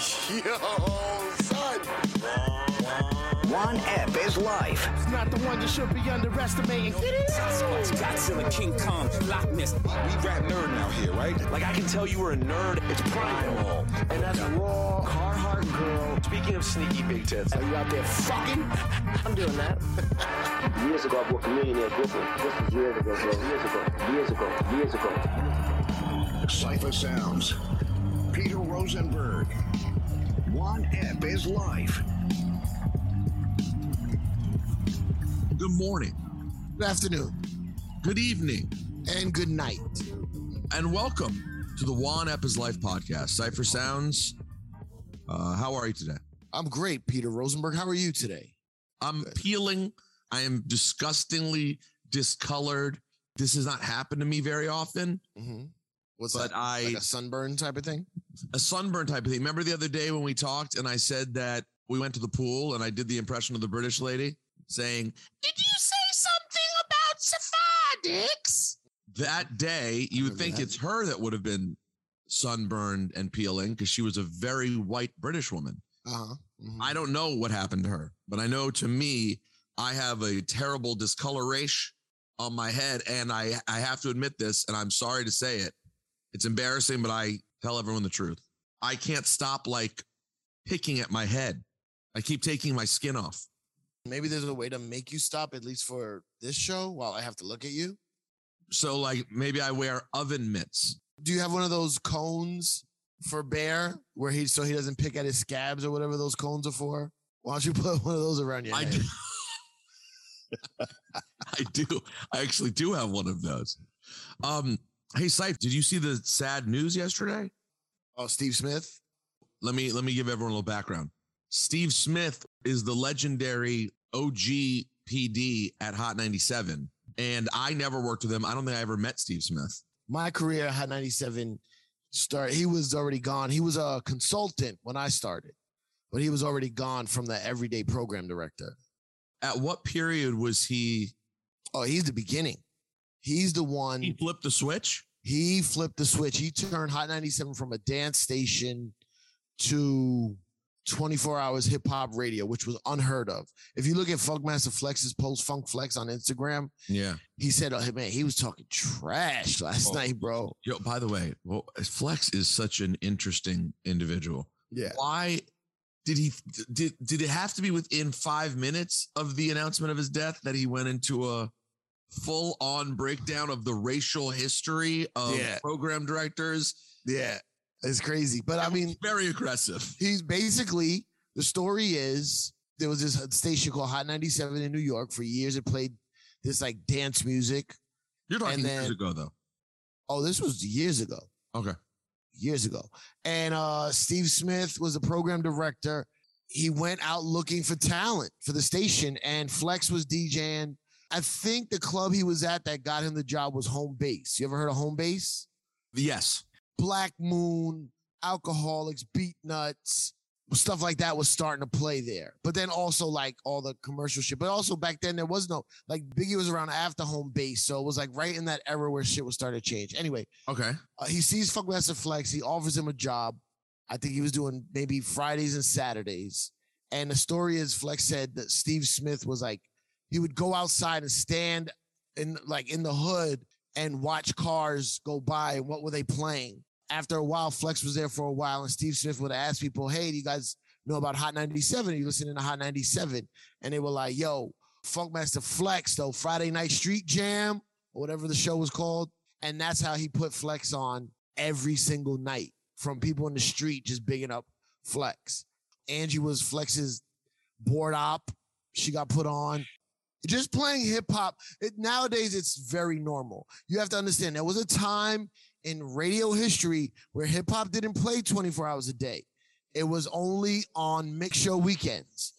Yo, son. One app is life. It's not the one you should be underestimating. Sasquatch, Godzilla, King Kong, Loch Ness. We rap nerd now here, right? Like I can tell you were a nerd. It's primal. And that's raw Carhartt girl. Speaking of sneaky big tits, Are you out there fucking? I'm doing that. Years ago, I booked a millionaire Brooklyn. This was years ago, bro. Years ago. Years ago. Years ago. Cipha Sounds. Peter Rosenberg. One app is life. Good morning, Good afternoon good evening, and good night. and welcome to the Juan Ep Is Life podcast. Cipha Sounds. Uh, how are you today? I'm great, Peter Rosenberg. How are you today? I'm peeling. I am disgustingly discolored. This has not happened to me very often. Mm-hmm. What's But that? I- like a sunburn type of thing? A sunburn type of thing. Remember the other day when we talked and I said that we went to the pool and I did the impression of the British lady saying, Did you say something about Sephardics? That day, you would think that. it's her that would have been sunburned and peeling because she was a very white British woman. Uh-huh. Mhm. I don't know what happened to her, but I know to me, I have a terrible discoloration on my head. And I, I have to admit this, and I'm sorry to say it. It's embarrassing, but I tell everyone the truth. I can't stop like picking at my head. I keep taking my skin off. Maybe there's a way to make you stop, at least for this show, while I have to look at you. So, like, maybe I wear oven mitts. Do you have one of those cones for Bear where he so he doesn't pick at his scabs or whatever those cones are for? Why don't you put one of those around your I head? do. I do. I actually do have one of those. Um, hey, Sife, did you see the sad news yesterday? Oh, Steve Smith. let me let me give everyone a little background. Steve Smith is the legendary OG PD at Hot 97. And I never worked with him. I don't think I ever met Steve Smith. My career at Hot 97 start. He was already gone. He was a consultant when I started, but he was already gone from the everyday program director. At what period was he Oh, he's the beginning. He's the one. he flipped the switch? He flipped the switch. He turned Hot 97 from a dance station to 24 hours hip hop radio, which was unheard of. If you look at Funkmaster Flex's post Funk Flex on Instagram, Yeah. he said, oh, man, he was talking trash last Oh. night, bro. Yo, by the way, well, Flex is such an interesting individual. Yeah. Why did he did did it have to be within five minutes of the announcement of his death that he went into a full on breakdown of the racial history of Yeah. program directors? Yeah. It's crazy. But I mean, very aggressive. he's basically the story is there was this station called Hot 97 in New York for years. It played this like dance music. You're talking And years ago, though. Oh, this was years ago. Okay. years ago. And uh Steve Smith was the program director. He went out looking for talent for the station, and Flex was DJing. I think the club he was at that got him the job was Home Base. You ever heard of Home Base? Yes. Black Moon, Alcoholics, Beatnuts, stuff like that was starting to play there. But then also like all the commercial shit. But also back then there was no like Biggie was around after home base, so it was like right in that era where shit was starting to change. Anyway, Okay. uh, he sees Funkmaster Flex. He offers him a job. I think he was doing maybe Fridays and Saturdays. And the story is Flex said that Steve Smith was like, he would go outside and stand in like in the hood and watch cars go by and what were they playing. After a while, Flex was there for a while, and Steve Smith would ask people, Hey, do you guys know about Hot 97? Are you listening to Hot 97? And they were like, Yo, Funkmaster Flex, though, Friday Night Street Jam, or whatever the show was called. And that's how he put Flex on every single night from people in the street just bigging up Flex. Angie was Flex's board op. She got put on. Just playing hip hop. It, nowadays, it's very normal. You have to understand there was a time in radio history where hip hop didn't play 24 hours a day. It was only on mix show weekends.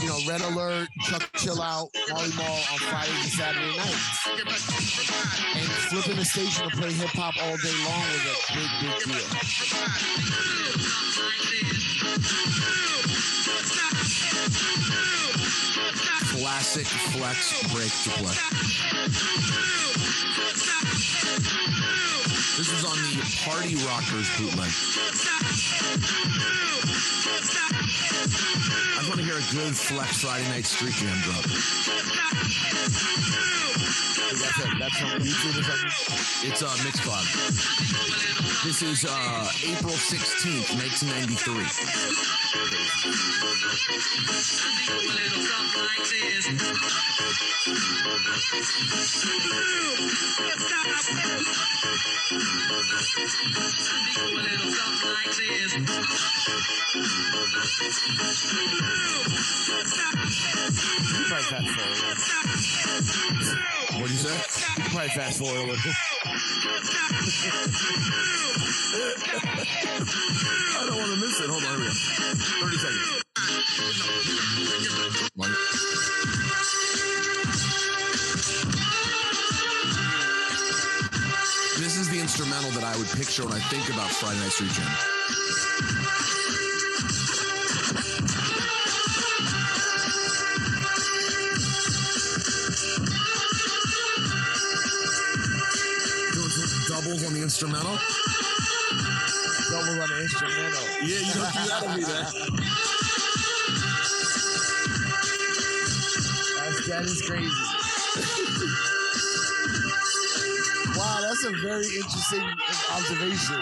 You know, Red Alert, Chuck Chill Out, Marley Marl on Fridays and Saturday nights. And flipping the station to play hip hop all day long was a big, big deal. Classic flex break to play. This was on the Party Rockers bootleg. I want to hear a good flex Friday night street jam drop. That's, it. That's on YouTube or something. It's uh, Mixcloud. This is uh, April 16th, 1993. You probably fast forward. a little. What'd you say? You probably fast forward a little. I don't want to miss it. Hold on, here we go. 30 seconds. One. This is the instrumental that I would picture when I think about Friday Night Street Jam. Doubles on the instrumental. Double on the instrumental. Yeah, you don't do that on me, then. That's, crazy. wow, that's a very interesting observation.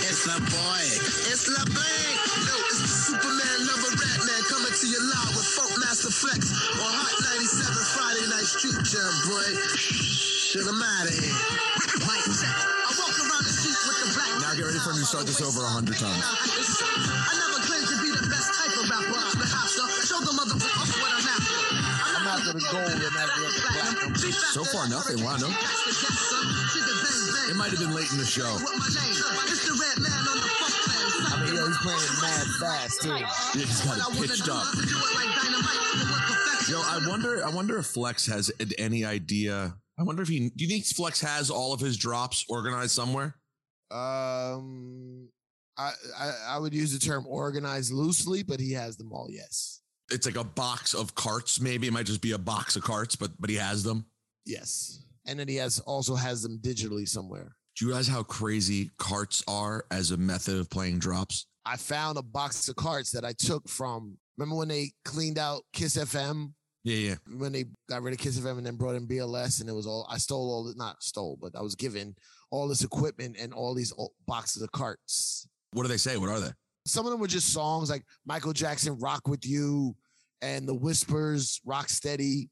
It's the boy. It's the big. No, it's the Superman lover rat man coming to your live with Funkmaster Flex on Hot 97 Friday Night Street Jam, boy. Shit, I'm out of here. Mic check. I walk around the streets with the black. Now get ready for me to start this over a hundred times. I never claimed to be the best type of rapper. The hopster. Show the motherfuckers what I'm after. I'm after the gold and after the platinum. So far, nothing. Wow, no. It might have been late in the show. I mean, yo, he's playing it mad fast too. Yeah, he's got it pitched up. Yo, I wonder. I wonder if Flex has any idea. I wonder if he. Do you think Flex has all of his drops organized somewhere? Um, I, I I would use the term organized loosely, but he has them all. Yes, It's like a box of carts. Maybe it might just be a box of carts, but but he has them. yes, and then he has also has them digitally somewhere. Do you realize how crazy carts are as a method of playing drops? I found a box of carts that I took from. Remember when they cleaned out Kiss FM? Yeah, yeah. When they got rid of Kiss FM and then brought in BLS, and it was all I stole all the not stole, but I was given all this equipment and all these boxes of carts. What do they say? What are they? Some of them were just songs like Michael Jackson, "Rock with You," and the Whispers, "Rock Steady."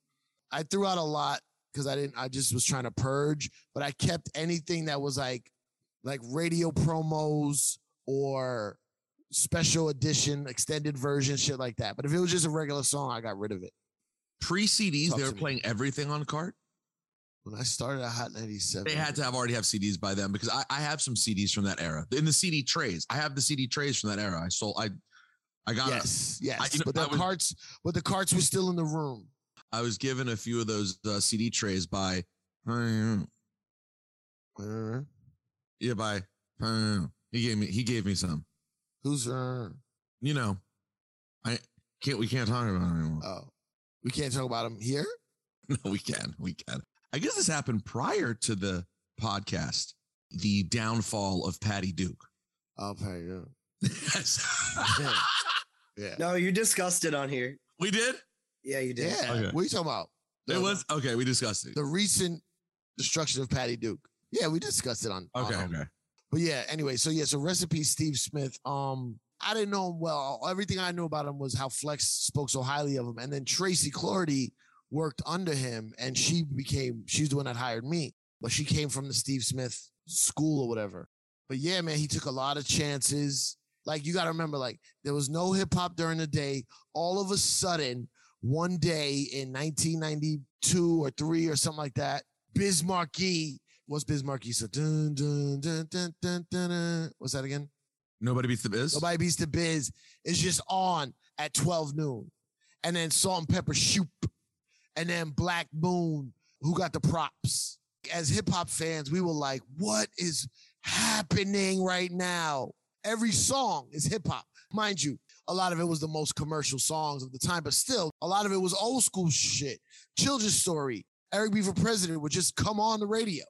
I threw out a lot because I didn't. I just was trying to purge, but I kept anything that was like, like radio promos or special edition, extended version, shit like that. But if it was just a regular song, I got rid of it. Pre CDs, Talk they were to me. playing everything on cart. When I started at Hot 97, They had to have already have CDs by then because I, I have some CDs from that era in the CD trays. I have the CD trays from that era. I sold. I I got. Yes, yes. I- you know, but the was- carts, but the carts were still in the room. I was given a few of those uh, CD trays by. Uh, Yeah, by uh, he gave me he gave me some. Who's uh? You know, I can't we can't talk about it anymore. Oh, we can't talk about him here. No, we can. We can. I guess this happened prior to the podcast. The downfall of Patty Duke. Oh, Patty Duke. Yes. Yeah. No, you discussed it on here. we did. Yeah, you did. Yeah. Okay. What are you talking about? It was okay. We discussed it. the recent destruction of Patty Duke. Yeah, we discussed it on. Okay. on- Okay. But yeah, anyway, so yeah, so recipe Steve Smith. Um, I didn't know him well. Everything I knew about him was how Flex spoke so highly of him. And then Tracy Cloherty worked under him and she became she's the one that hired me. But she came from the Steve Smith school or whatever. But yeah, man, he took a lot of chances. Like you gotta remember, like there was no hip hop during the day. All of a sudden, one day in 1992 or three or something like that, What's Biz Markie? So dun, dun, dun, dun, dun, dun, dun. What's that again? Nobody beats the biz. Nobody beats the biz. It's just on at 12 noon. And then Salt-N-Pepa Shoop. And then Black Moon, who got the props. As hip hop fans, we were like, what is happening right now? Every song is hip hop. Mind you, a lot of it was the most commercial songs of the time, but still, a lot of it was old school shit. Children's Story, Eric B. for President would just come on the radio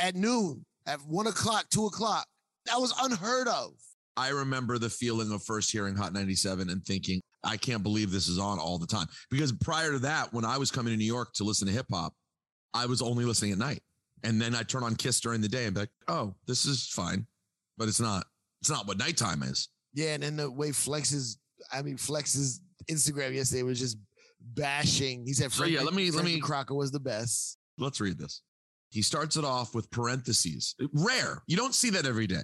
at noon, at one o'clock, two o'clock. That was unheard of. I remember the feeling of first hearing Hot 97 and thinking, I can't believe this is on all the time. Because prior to that, when I was coming to New York to listen to hip hop, I was only listening at night. And then I turn on Kiss during the day and be like, oh, this is fine. But it's not, it's not what nighttime is. Yeah, and then the way Flex's, I mean, Flex's Instagram yesterday was just bashing. He said, So, yeah, let me- let me- Crocker was the best. Let's read this. He starts it off with parentheses. Rare. You don't see that every day.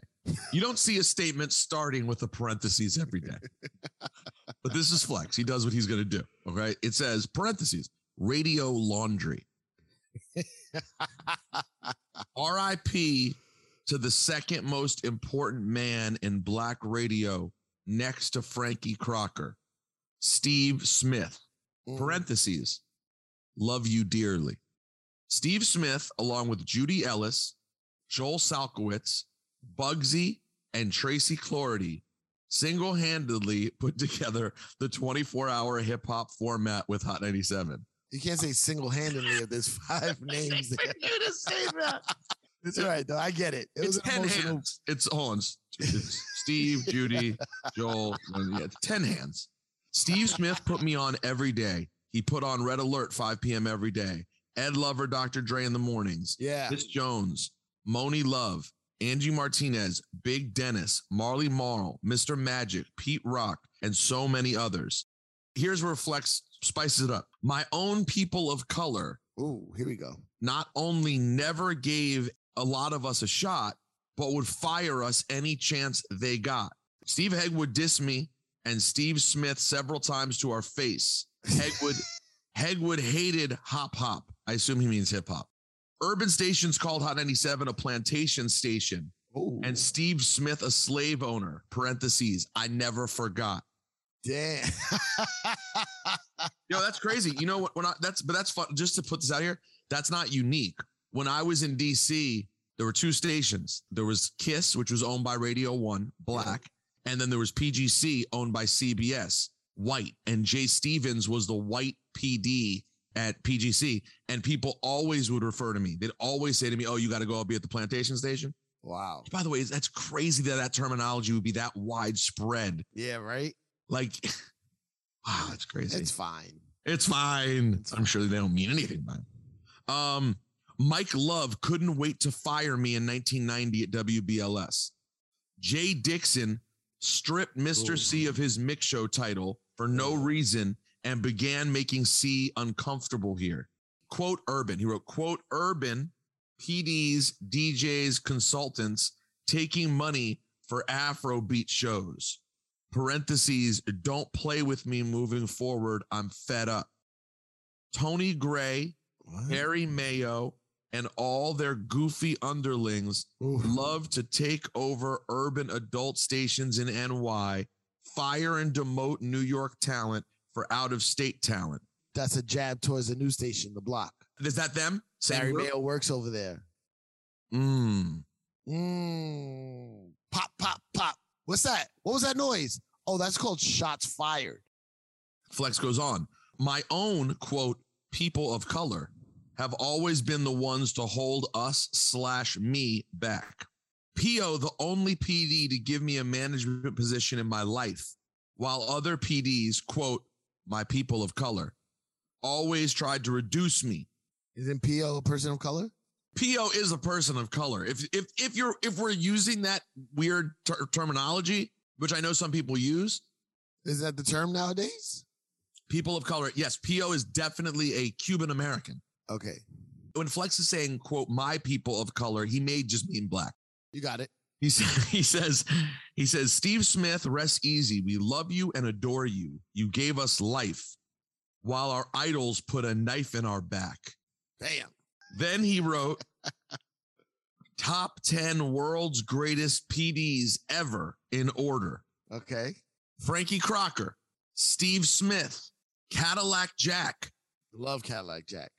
You don't see a statement starting with a parentheses every day. But this is Flex. He does what he's going to do. Okay. It says parentheses, radio laundry. RIP to the second most important man in black radio next to Frankie Crocker, Steve Smith. Mm. Parentheses, love you dearly. Steve Smith, along with Judy Ellis, Joel Salkowitz, Bugsy, and Tracy Cloherty, single handedly put together the 24 hour hip hop format with Hot 97. You can't say single handedly if there's five names you to say that. It's all right, though. I get it. It It's was 10 emotional. hands. It's, hold on. It's Steve, Judy, Joel. Yeah, 10 hands. Steve Smith put me on every day. He put on Red Alert 5 p.m. every day. Ed Lover, Dr. Dre in the mornings. Yeah. Miss Jones, Monie Love, Angie Martinez, Big Dennis, Marley Marl, Mr. Magic, Pete Rock, and so many others. Here's where Flex spices it up. My own people of color Ooh, here we go. not only never gave a lot of us a shot, but would fire us any chance they got. Steve Hegg would diss me and Steve Smith several times to our face. Hegwood, Hegwood hated hop hop. I assume he means hip hop. Urban stations called Hot 97 a plantation station. Ooh. And Steve Smith a slave owner. Parentheses. I never forgot. Damn. Yo, that's crazy. You know what? When I that's but that's fun. Just to put this out here, that's not unique. When I was in DC, there were two stations. There was Kiss, which was owned by Radio One, black, and then there was PGC, owned by CBS, white. And Jay Stevens was the white PD at PGC, and people always would refer to me. They'd always say to me, "Oh, you got to go I'll be at the plantation station." wow. By the way, that's crazy that that terminology would be that widespread. Yeah, right? Like, wow, that's crazy. It's fine. It's fine. I'm sure they don't mean anything by it. Um, Mike Love couldn't wait to fire me in 1990 at WBLS. Jay Dixon stripped Mr. Ooh. C of his mix show title for no reason and began making C uncomfortable here. Quote Urban. He wrote, quote Urban, PDs, DJs, consultants taking money for Afrobeat shows parentheses, don't play with me moving forward. I'm fed up. Tony Gray, What? Barry Mayo, and all their goofy underlings Ooh. love to take over urban adult stations in NY, fire and demote New York talent for out of state talent. That's a jab towards the news station, the block. Is that them? Same Barry? Mayo works over there. Mm. Mm, pop, pop, pop. What's that? What was that noise? Oh, that's called shots fired. Flex goes on. My own quote, people of color have always been the ones to hold us slash me back. PO, the only PD to give me a management position in my life, while other PDs, quote, my people of color, always tried to reduce me. Isn't PO a person of color? PO is a person of color. If if if you're if we're using that weird ter- terminology, which I know some people use, is that the term nowadays? People of color. Yes, PO is definitely a Cuban American. Okay. When Flex is saying, quote, my people of color, he may just mean black. You got it. He, he says, he says, Steve Smith, rest easy. We love you and adore you. You gave us life while our idols put a knife in our back. Damn. Then he wrote, top 10 world's greatest PDs ever in order. Okay. Frankie Crocker, Steve Smith, Cadillac Jack. Love Cadillac Jack.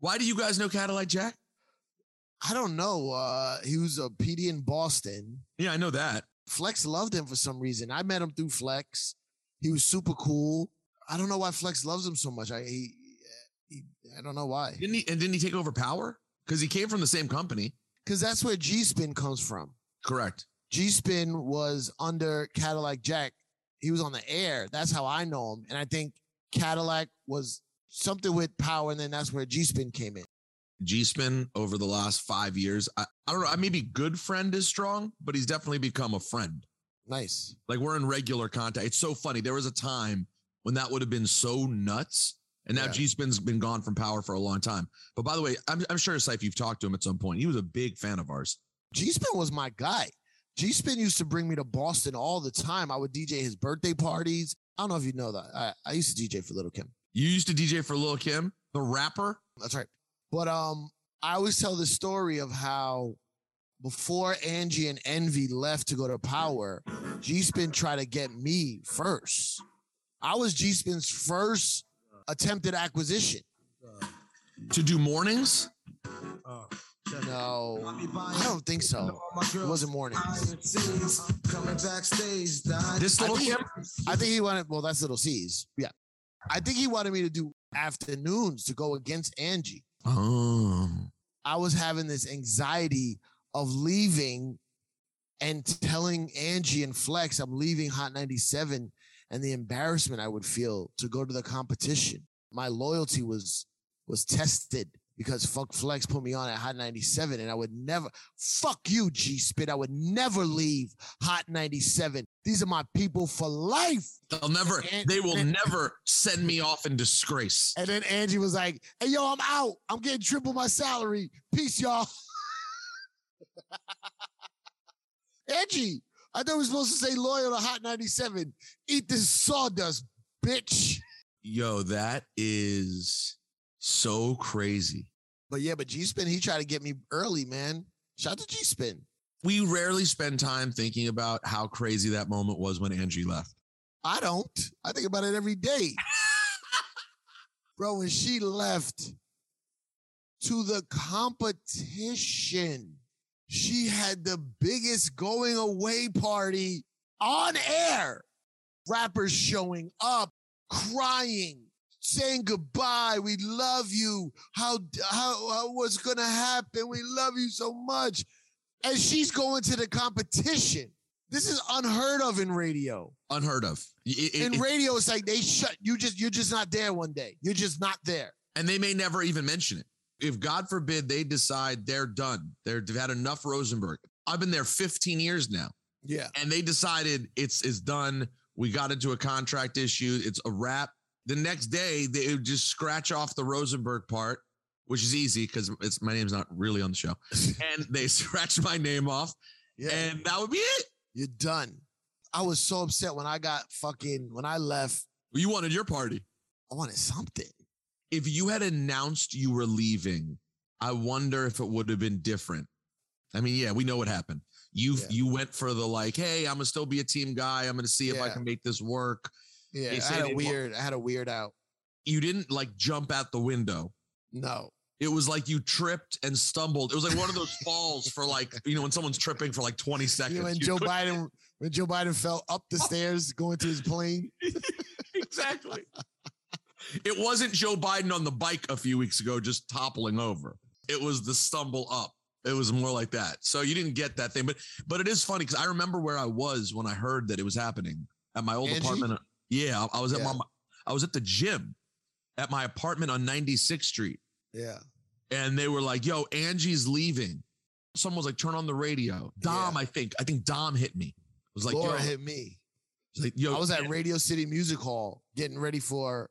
Why do you guys know Cadillac Jack? I don't know. Uh, he was a PD in Boston. Yeah, I know that. Flex loved him for some reason. I met him through Flex. He was super cool. I don't know why Flex loves him so much. I he, he I don't know why. Didn't he? And didn't he take over Power? Because he came from the same company. Because that's where G Spin comes from. Correct. G Spin was under Cadillac Jack. He was on the air. That's how I know him. And I think Cadillac was something with Power, and then that's where G Spin came in. G Spin over the last five years. I, I don't know. I maybe good friend is strong, but he's definitely become a friend. Nice. Like we're in regular contact. It's so funny. There was a time when that would have been so nuts. And now Yeah. G Spin's been gone from power for a long time. But by the way, I'm, I'm sure, Saif, you've talked to him at some point. He was a big fan of ours. G Spin was my guy. G Spin used to bring me to Boston all the time. I would DJ his birthday parties. I don't know if you know that. I, I used to DJ for Lil' Kim. You used to DJ for Lil' Kim, the rapper. That's right. But um, I always tell the story of how before Angie and Envy left to go to Power, G Spin tried to get me first. I was G Spin's first attempted acquisition. To do mornings? No, I don't think so. It wasn't mornings. This little I think, I think he wanted. Well, that's Little C's. Yeah, I think he wanted me to do afternoons to go against Angie. Oh. I was having this anxiety of leaving and telling Angie and Flex I'm leaving Hot 97 and the embarrassment I would feel to go to the competition. My loyalty was was tested because fuck Flex put me on at Hot 97 and I would never fuck you G Spin. I would never leave Hot 97. These are my people for life. They'll never, And- they will and- never send me off in disgrace. And then Angie was like, "Hey yo, I'm out. I'm getting triple my salary. Peace, y'all." Angie, I thought we were supposed to say loyal to Hot 97. Eat this sawdust, bitch. Yo, that is so crazy. But yeah, but G Spin, he tried to get me early, man. Shout out to G Spin. We rarely spend time thinking about how crazy that moment was when Angie left. I don't. I think about it every day. Bro, when she left to the competition, she had the biggest going away party on air. Rappers showing up, crying, saying goodbye. We love you. How, how, how what's going to happen? We love you so much. And she's going to the competition. This is unheard of in radio Unheard of. It- it- in radio, it's like they shut you. Just you're just not there one day. You're just not there. and they may never even mention it. If God forbid they decide they're done, they're, they've had enough Rosenberg. I've been there 15 years now, Yeah. and they decided it's it's done. We got into a contract issue. It's a wrap. The next day, they would just scratch off the Rosenberg part, which is easy because it's my name's not really on the show, and they scratch my name off, Yeah. and that would be it. You're done. I was so upset when I got fucking when I left. You wanted your party. I wanted something. If you had announced you were leaving, I wonder if it would have been different. I mean, yeah, we know what happened. You Yeah. you went for the like, hey, I'm gonna still be a team guy. I'm gonna see if I can make this work. Yeah, I had a weird. I had a weird out. You didn't like jump out the window. No, It was like you tripped and stumbled. It was like one of those falls for like, you know, when someone's tripping for like 20 seconds. You know, when You Joe Biden when Joe Biden fell up the oh. stairs going to his plane. exactly. It wasn't Joe Biden on the bike a few weeks ago just toppling over. It was the stumble up. It was more like that. So you didn't get that thing, but but it is funny because I remember where I was when I heard that it was happening at my old Angie? apartment. Uh, Yeah, I I was at Yeah. my I was at the gym at my apartment on 96th Street, Yeah. and they were like, "Yo, Angie's leaving." Someone was like, "Turn on the radio." Dom, I think I think Dom hit me. It was like, Laura "Yo," hit me. like, "Yo," I was at Radio City Music Hall getting ready for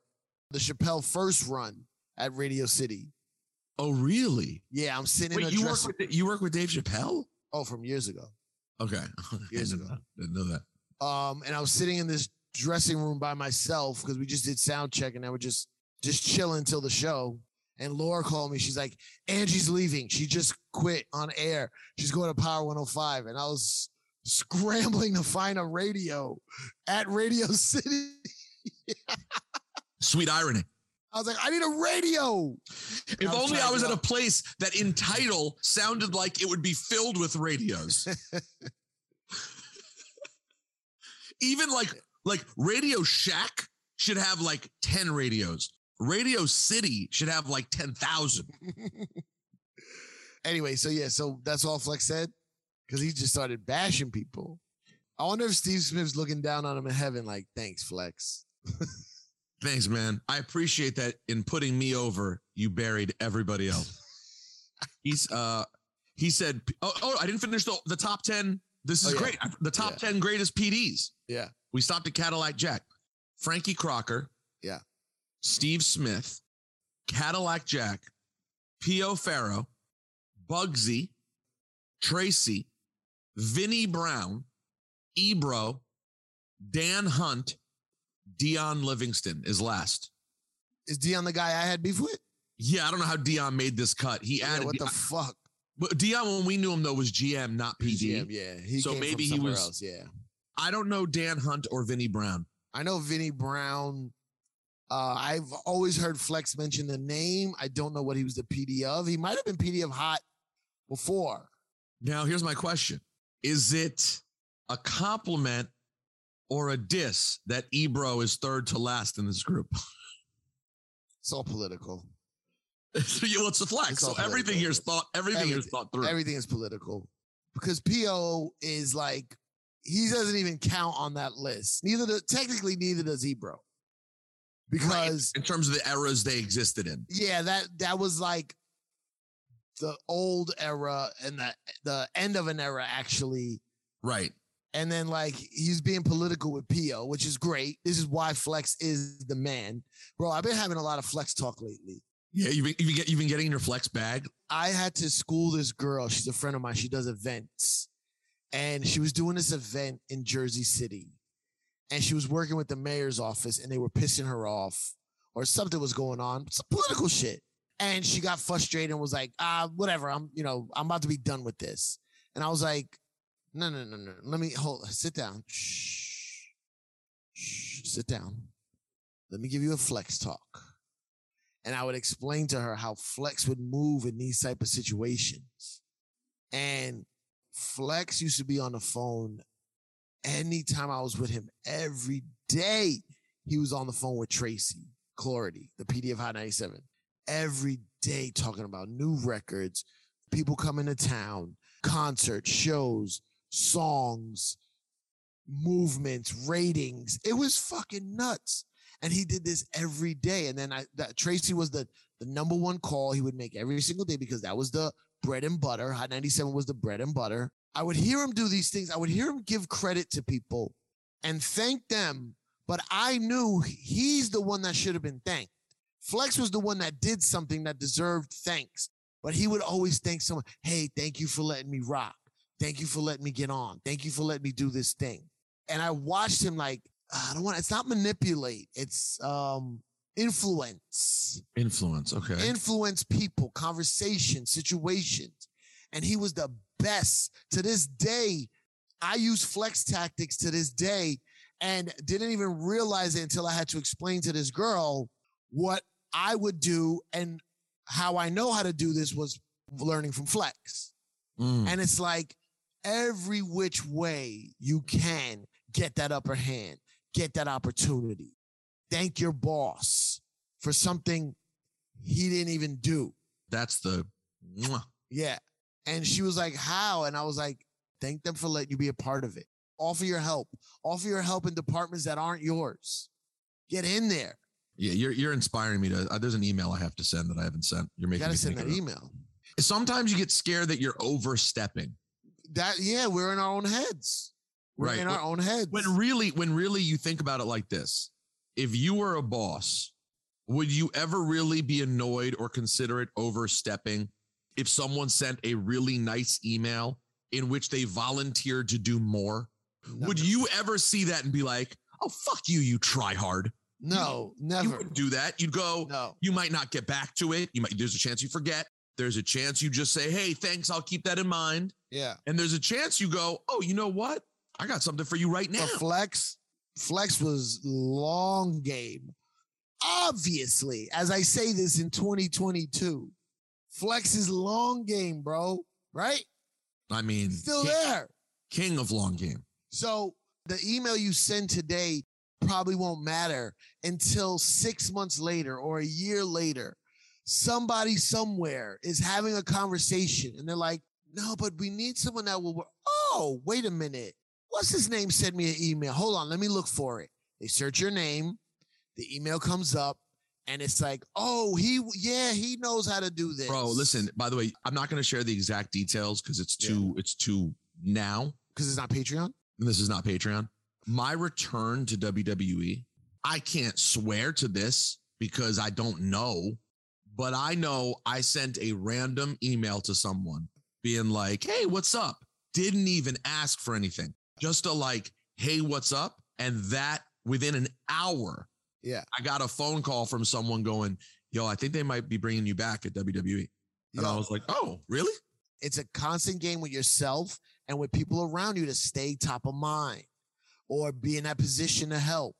the Chappelle first run at Radio City. Oh, really? Yeah, I'm sitting in Wait, you work with you work with Dave Chappelle? Oh, from years ago. Okay, Years I ago. know- Didn't know that. Um, and I was sitting in this dressing room by myself because we just did sound check and I would just just chilling until the show. And Laura called me. She's like, Angie's leaving. She just quit on air. She's going to Power 105. And I was scrambling to find a radio at Radio City. Sweet irony. I was like, I need a radio. If I only I was at a place that in title sounded like it would be filled with radios. Even like like Radio Shack should have like 10 radios. Radio City should have like 10,000. Anyway, so yeah, so that's all Flex said because he just started bashing people. I wonder if Steve Smith's looking down on him in heaven, like, thanks, Flex. Thanks, man. I appreciate that in putting me over, you buried everybody else. He's uh he said oh, oh I didn't finish the, the top 10. This is Oh, yeah. great. The top 10 greatest PDs. Yeah. We stopped at Cadillac Jack. Frankie Crocker. Yeah. Steve Smith. Cadillac Jack. P.O. Farrow. Bugsy. Tracy. Vinnie Brown. Ebro. Dan Hunt. Dion Livingston is last. Is Dion the guy I had beef with? Yeah, I don't know how Dion made this cut. He Yeah, added what the fuck? But Dion, when we knew him though, was GM, not PD. GM, yeah. He so came from maybe he was. else, yeah. I don't know Dan Hunt or Vinnie Brown. I know Vinnie Brown. Uh, I've always heard Flex mention the name. I don't know what he was the PD of. He might have been PD of Hot before. Now, here's my question: Is it a compliment or a diss that Ebro is third to last in this group? It's all political. so, yeah, well, it's a flex. It's So everything here is thought. Everything is thought through. Everything is political because PO is like he doesn't even count on that list. Neither does technically neither does Ebro. Because in terms of the eras they existed in. yeah, that that was like the old era and the the end of an era actually. Right. And then like he's being political with PO, which is great. This is why Flex is the man. Bro, I've been having a lot of Flex talk lately. Yeah, you've been, you've been, you've been getting in your flex bag. I had to school this girl. She's a friend of mine. She does events. And she was doing this event in Jersey City. And she was working with the mayor's office and they were pissing her off or something was going on. Some political shit. And she got frustrated and was like, ah, whatever. I'm, you know, I'm about to be done with this. And I was like, no, no, no, no. Let me hold, sit down. Shh. Shh. Sit down. Let me give you a flex talk and I would explain to her how Flex would move in these type of situations. And Flex used to be on the phone anytime I was with him. Every day he was on the phone with Tracy Cloherty, the PD of Hot 97. Every day talking about new records, people coming to town, concerts, shows, songs, movements, ratings. It was fucking nuts and he did this every day. And then I that Tracy was the the number one call he would make every single day because that was the bread and butter. Hot 97 was the bread and butter. I would hear him do these things. I would hear him give credit to people and thank them, but I knew he's the one that should have been thanked. Flex was the one that did something that deserved thanks, but he would always thank someone. Hey, thank you for letting me rock. Thank you for letting me get on. Thank you for letting me do this thing. And I watched him like, I don't want, it's not manipulate. It's, um, influence Influence. Okay. influence people, conversations, situations. And he was the best to this day. I use flex tactics to this day and didn't even realize it until I had to explain to this girl what I would do. And how I know how to do this was learning from Flex. Mm. And it's like every which way you can get that upper hand, get that opportunity. Thank your boss for something he didn't even do. That's the. Yeah. And she was like, How? And I was like, Thank them for letting you be a part of it. Offer your help. Offer your help in departments that aren't yours. Get in there. Yeah, you're you're inspiring me to. Uh, there's an email I have to send that I haven't sent. You're You making gotta me send that email. Sometimes you get scared that you're overstepping. That yeah, we're in our own heads. We're Right. in our own heads. When really, when really you think about it like this, if you were a boss, would you ever really be annoyed or consider it overstepping if someone sent a really nice email in which they volunteered to do more? Would you ever see that and be like, "Oh fuck you, you try hard"? No, You never. wouldn't do that. You'd go. No. You might not get back to it. You might. There's a chance you forget. There's a chance you just say, "Hey, thanks. I'll keep that in mind." Yeah. And there's a chance you go, "Oh, you know what? I got something for you right now." But Flex, Flex was long game. Obviously, as I say this in 2022, Flex is long game, bro. Right? I mean, Still king, there. king of long game. So the email you send today probably won't matter until six months later or a year later. Somebody somewhere is having a conversation and they're like, no, but we need someone that will work. Oh, wait a minute. What's his name? Send me an email. Hold on. Let me look for it. They search your name. The email comes up and it's like, oh, he, yeah, he knows how to do this. Bro, listen, by the way, I'm not going to share the exact details because it's too, it's too now. Because it's not Patreon? And this is not Patreon. My return to WWE, I can't swear to this because I don't know, but I know I sent a random email to someone being like, hey, what's up? Didn't even ask for anything. Just a like, hey, what's up? And that within an hour, Yeah. I got a phone call from someone going, yo, I think they might be bringing you back at WWE. And I was like, oh, really? It's a constant game with yourself and with people around you to stay top of mind or be in that position to help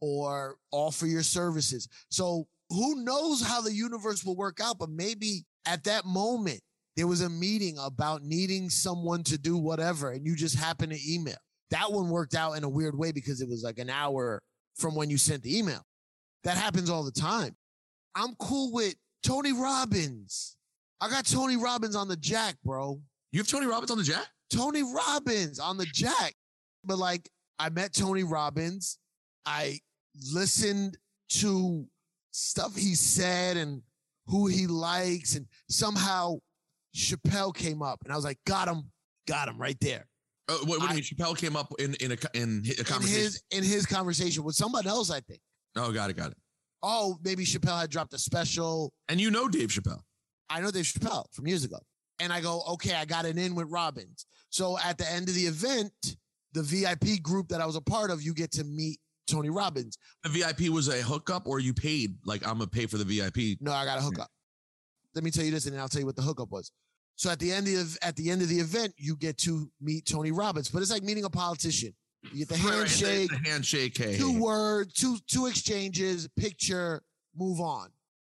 or offer your services. So who knows how the universe will work out, but maybe at that moment there was a meeting about needing someone to do whatever and you just happened to email. That one worked out in a weird way because it was like an hour from when you sent the email. That happens all the time. I'm cool with Tony Robbins. I got Tony Robbins on the jack, bro. You have Tony Robbins on the jack? Tony Robbins on the jack. But like, I met Tony Robbins. I listened to stuff he said and who he likes. And somehow Chappelle came up and I was like, got him, got him right there. Uh, what, what do you mean? Chappelle came up in, in a, in a In his, in his conversation with someone else, I think. oh, got it, got it. Oh, maybe Chappelle had dropped a special. And you know Dave Chappelle. I know Dave Chappelle from years ago. And I go, okay, I got an in with Robbins. So at the end of the event, the VIP group that I was a part of, you get to meet Tony Robbins. The VIP was a hookup or you paid? Like, I'm going to pay for the VIP. No, I got a hookup. Let me tell you this, and then I'll tell you what the hookup was. So at the end of at the end of the event, you get to meet Tony Robbins, but it's like meeting a politician. You get the handshake, The handshake. Hey, two words, two two exchanges, picture, move on.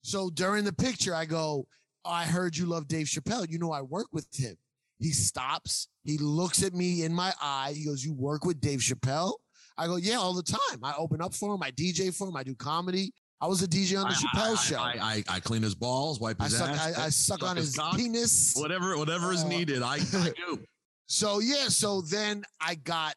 So during the picture, I go, I heard you love Dave Chappelle. You know, I work with him. He stops, he looks at me in my eye. He goes, You work with Dave Chappelle? I go, Yeah, all the time. I open up for him, I DJ for him, I do comedy. I was a DJ on the Chappelle I, show. I, I, I clean his balls, wipe I his suck, ass. I, I suck on his cock. penis. Whatever, whatever is Uh, needed, I, I do. So yeah, so then I got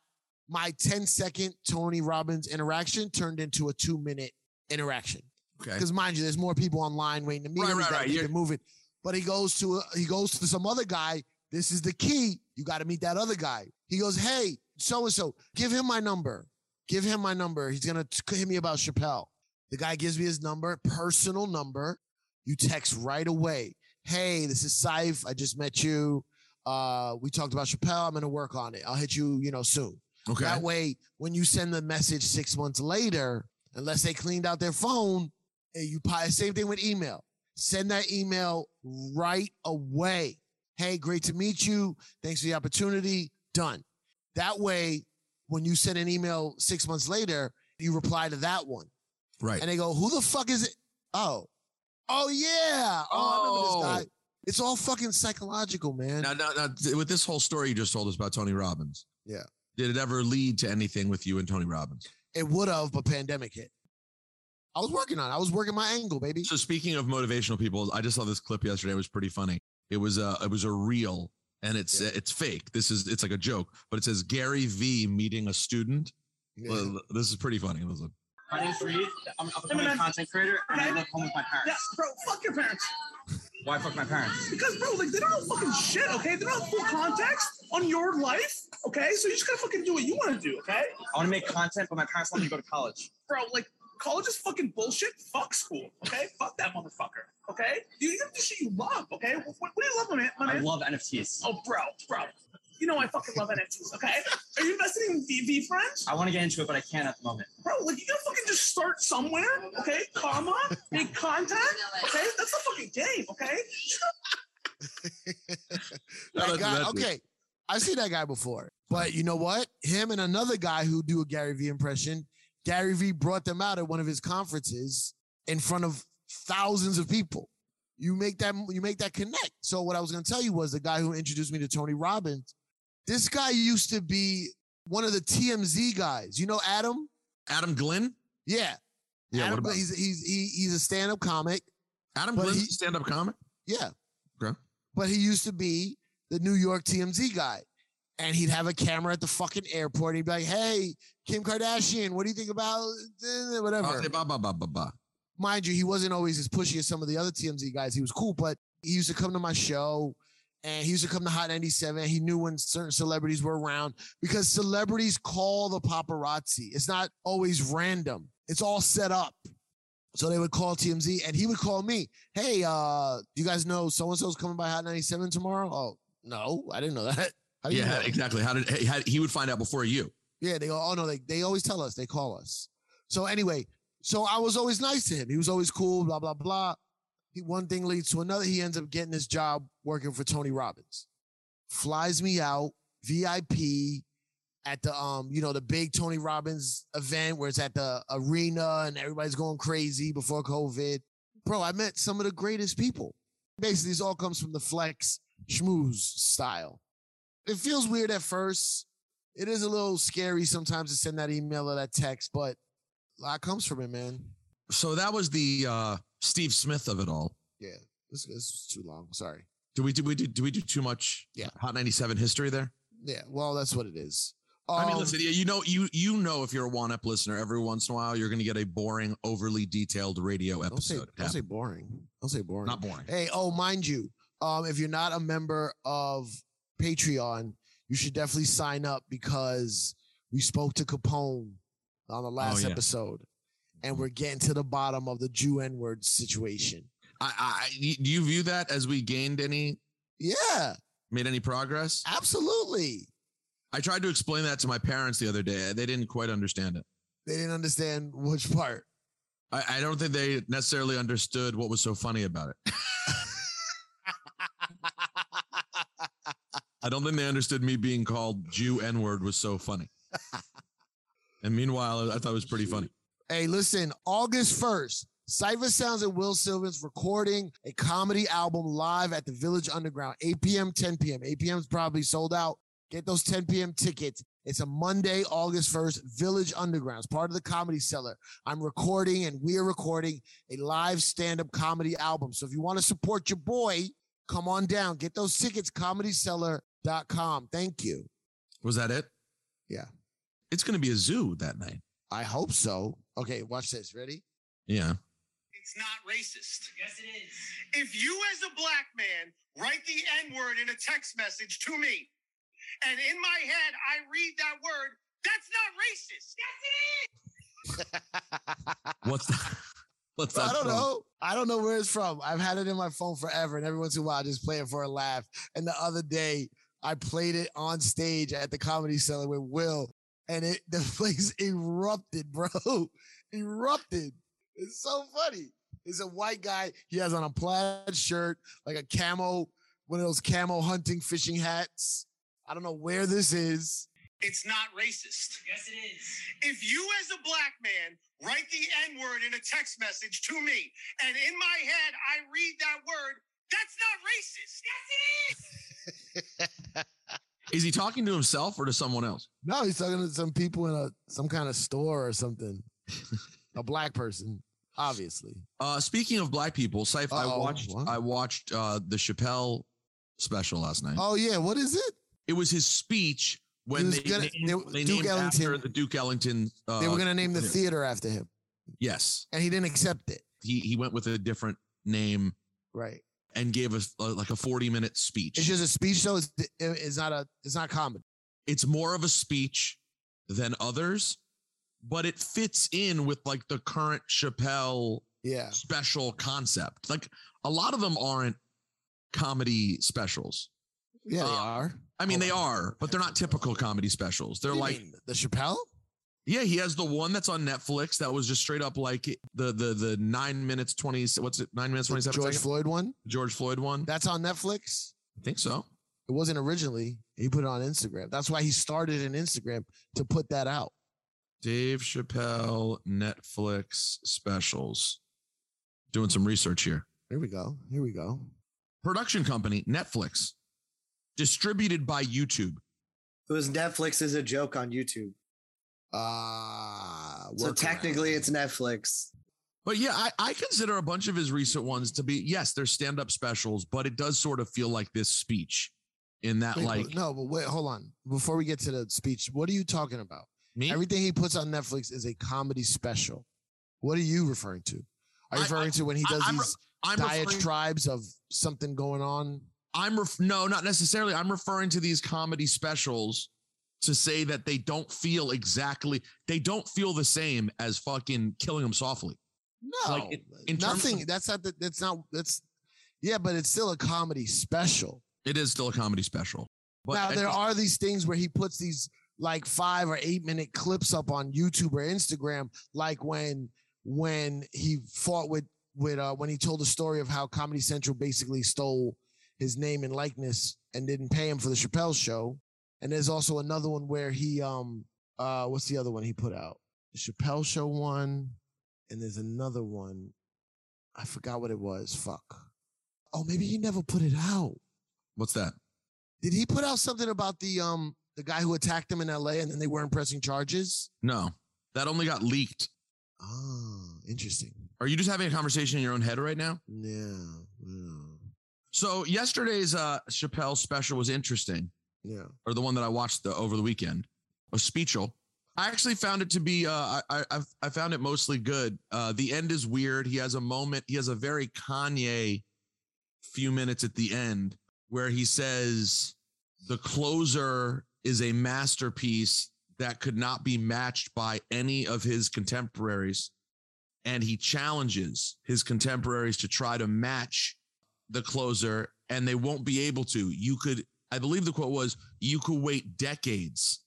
my 10 second Tony Robbins interaction turned into a two minute interaction. Okay. Because mind you, there's more people online waiting to meet Right, him. Right, right. keep You're- it. But he goes to a, he goes to some other guy. This is the key. You got to meet that other guy. He goes, hey, so and so, give him my number. Give him my number. He's gonna hit me about Chappelle. The guy gives me his number, personal number. You text right away. Hey, this is Saif. I just met you. Uh, we talked about Chappelle. I'm gonna work on it. I'll hit you, you know, soon. Okay. That way, when you send the message six months later, unless they cleaned out their phone, you probably same thing with email. Send that email right away. Hey, great to meet you. Thanks for the opportunity. Done. That way, when you send an email six months later, you reply to that one. Right. And they go, Who the fuck is it? Oh, Oh yeah. Oh, I remember Oh. this guy. It's all fucking psychological, man. Now, now, now, with this whole story you just told us about Tony Robbins, Yeah. did it ever lead to anything with you and Tony Robbins? It would have, but pandemic hit. I was working on it. I was working my angle, baby. So speaking of motivational people, I just saw this clip yesterday. It was pretty funny. It was a it was a reel, and it's it's fake. This is it's like a joke, but it says Gary V meeting a student. Well, This is pretty funny. Listen. My name's Reed. I'm a upcoming content creator, and I live home with my parents. Yeah, bro, fuck your parents. Why fuck my parents? Because, bro, like, they don't know fucking shit, okay? They don't have full context on your life, okay? So you just gotta fucking do what you wanna do, okay? I want to make content, but my parents want me to go to college. Bro, like, college is fucking bullshit. Fuck school, okay? Fuck that motherfucker, okay? You, you have to do shit you love, okay? What, what do you love, my man? I love NFTs. Oh, bro, bro. You know I fucking love NFTs, okay? Are you investing in VV friends? I want to get into it, but I can't at the moment. Bro, like you gotta fucking just start somewhere, okay? Comma, make content, okay? That's the fucking game, okay? That guy, okay, I've seen that guy before, but you know what? Him and another guy who do a Gary Vee impression. Gary Vee brought them out at one of his conferences in front of thousands of people. You make that you make that connect. So what I was going to tell you was the guy who introduced me to Tony Robbins. This guy used to be one of the TMZ guys. You know Adam? Adam Glyn? Yeah. Yeah, Adam what about- he's he's he, he's a stand-up comic. Adam but Glyn's a stand-up comic. Yeah. Okay. But he used to be the New York TMZ guy. And he'd have a camera at the fucking airport. He'd be like, hey, Kim Kardashian, what do you think about whatever? Oh, ba, ba, ba, ba, ba. Mind you, he wasn't always as pushy as some of the other TMZ guys. He was cool, but he used to come to my show and he used to come to Hot 97. He knew when certain celebrities were around because celebrities call the paparazzi. It's not always random, it's all set up. So they would call TMZ and he would call me. Hey, uh, do you guys know so and so's coming by Hot 97 tomorrow? Oh, no, I didn't know that. How do you Yeah, know? exactly. How did he, he would find out before you? Yeah, they go, oh no, they, they always tell us, they call us. So anyway, so I was always nice to him. He was always cool, blah, blah, blah. He, one thing leads to another. He ends up getting his job working for Tony Robbins. Flies me out, VIP at the um, you know, the big Tony Robbins event where it's at the arena and everybody's going crazy before COVID. Bro, I met some of the greatest people. Basically, this all comes from the flex schmooze style. It feels weird at first it is a little scary sometimes to send that email or that text, but a lot comes from it, man. So that was the uh, Steve Smith of it all. Yeah, this, this is too long. Sorry. Do we do we do, do we do too much? Yeah. Hot ninety seven history there. Yeah, well, that's what it is. I mean, Um, listen, yeah, you know, you you know, if you're a Juan Ep listener, every once in a while, you're going to get a boring, overly detailed radio Don't say, episode. don't say boring. Don't say boring. Not boring. Hey, oh, mind you, um, if you're not a member of Patreon, you should definitely sign up because we spoke to Capone on the last Oh, yeah. episode, and we're getting to the bottom of the Jew N word situation. I, I, do you view that as we gained any, Yeah, made any progress? absolutely. I tried to explain that to my parents the other day. They didn't quite understand it. They didn't understand which part. I, I don't think they necessarily understood what was so funny about it. I don't think they understood me being called Jew N word was so funny. and meanwhile, I thought it was pretty funny. Hey, listen, August 1st, Cipha Sounds and Will Sylvince recording a comedy album live at the Village Underground, 8 p.m., 10 p.m. 8 p.m. is probably sold out. Get those 10 p.m. tickets. It's a Monday, August 1st, Village Underground. It's part of the Comedy Cellar. I'm recording and we're recording a live stand up comedy album. So if you want to support your boy, come on down. Get those tickets, comedycellar.com. Thank you. Was that it? Yeah. It's going to be a zoo that night. I hope so. Okay, watch this. Ready? Yeah. It's not racist. Yes, it is. If you, as a black man, write the N word in a text message to me, and in my head I read that word, that's not racist. Yes, it is. What's that? What's that? I don't from? know. I don't know where it's from. I've had it in my phone forever, and every once in a while, I just play it for a laugh. And the other day, I played it on stage at the Comedy Cellar with Will, and it the place erupted, bro. Erupted. It's so funny. It's a white guy. He has on a plaid shirt, like a camo, one of those camo hunting fishing hats. I don't know where this is. It's not racist. Yes, it is. If you, as a black man, write the N word in a text message to me, and in my head I read that word, that's not racist. Yes, it is. Is he talking to himself or to someone else? No, he's talking to some people in a some kind of store or something. A black person, obviously. Uh, speaking of black people, Saif, I watched what? I watched uh, the Chappelle special last night. Oh yeah, what is it? It was his speech when they, gonna- named, they- they Duke named after the Duke Ellington. Uh, they were gonna name the theater after him, Yes, and he didn't accept it. he he went with a different name Right. and gave us uh, like a forty minute speech. It's just a speech, though. It's, it's not a. It's not comedy. it's more of a speech than others, but it fits in with like the current Chappelle Yeah. special concept. Like a lot of them aren't comedy specials. Yeah, they Uh, are. I mean, Hold they are, but they're not typical comedy specials. They're like, mean, the Chappelle. yeah, he has the one that's on Netflix that was just straight up like the the the nine minutes twenty. What's it? Nine minutes twenty seven. George Floyd one. George Floyd one. That's on Netflix. I think so. It wasn't originally. He put it on Instagram. That's why he started an Instagram to put that out. Dave Chappelle Netflix specials. Doing some research here. Here we go. Here we go. Production company Netflix, distributed by YouTube. It was Netflix is a joke on YouTube. Uh So technically, it's Netflix. But yeah, I, I consider a bunch of his recent ones to be yes, they're stand up specials, but it does sort of feel like this speech in that Wait, like no, but wait, hold on. Before we get to the speech, what are you talking about? Me. Everything he puts on Netflix is a comedy special. What are you referring to? Are you referring I- to when he does re- these I'm referring- diatribes of something going on? I'm ref- no, not necessarily. I'm referring to these comedy specials to say that they don't feel exactly, they don't feel the same as fucking killing them softly. No, Like, in- in nothing. of- that's not. The, that's not. That's yeah, but it's still a comedy special. It is still a comedy special. But now I there just- are these things where he puts these like five or eight minute clips up on YouTube or Instagram, like when when he fought with with uh, when he told the story of how Comedy Central basically stole his name and likeness and didn't pay him for the Chappelle show. And there's also another one where he um uh what's the other one he put out? The Chappelle show one, and there's another one. I forgot what it was. Fuck. Oh, maybe he never put it out. What's that? Did he put out something about the um the guy who attacked them in LA and then they weren't pressing charges? No, that only got leaked. Oh, interesting. Are you just having a conversation in your own head right now? Yeah. Yeah. So yesterday's uh Chappelle special was interesting, Yeah. or the one that I watched the, over the weekend, was Speechel. I actually found it to be uh I I I found it mostly good. Uh the end is weird. He has a moment, he has a very Kanye few minutes at the end where he says the closer is a masterpiece that could not be matched by any of his contemporaries and he challenges his contemporaries to try to match the closer and they won't be able to. You could, I believe the quote was, you could wait decades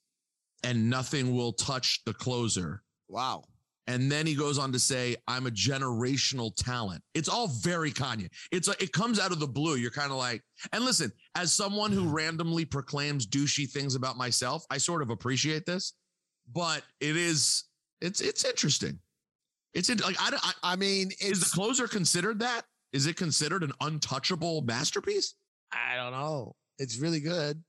and nothing will touch the closer. Wow. And then he goes on to say, I'm a generational talent. It's all very Kanye. It's like, it comes out of the blue. You're kind of like, and listen, as someone who randomly proclaims douchey things about myself, I sort of appreciate this, but it is, it's, it's interesting. It's in, like, I, don't- I, I mean, is the closer considered that? Is it considered an untouchable masterpiece? I don't know. It's really good.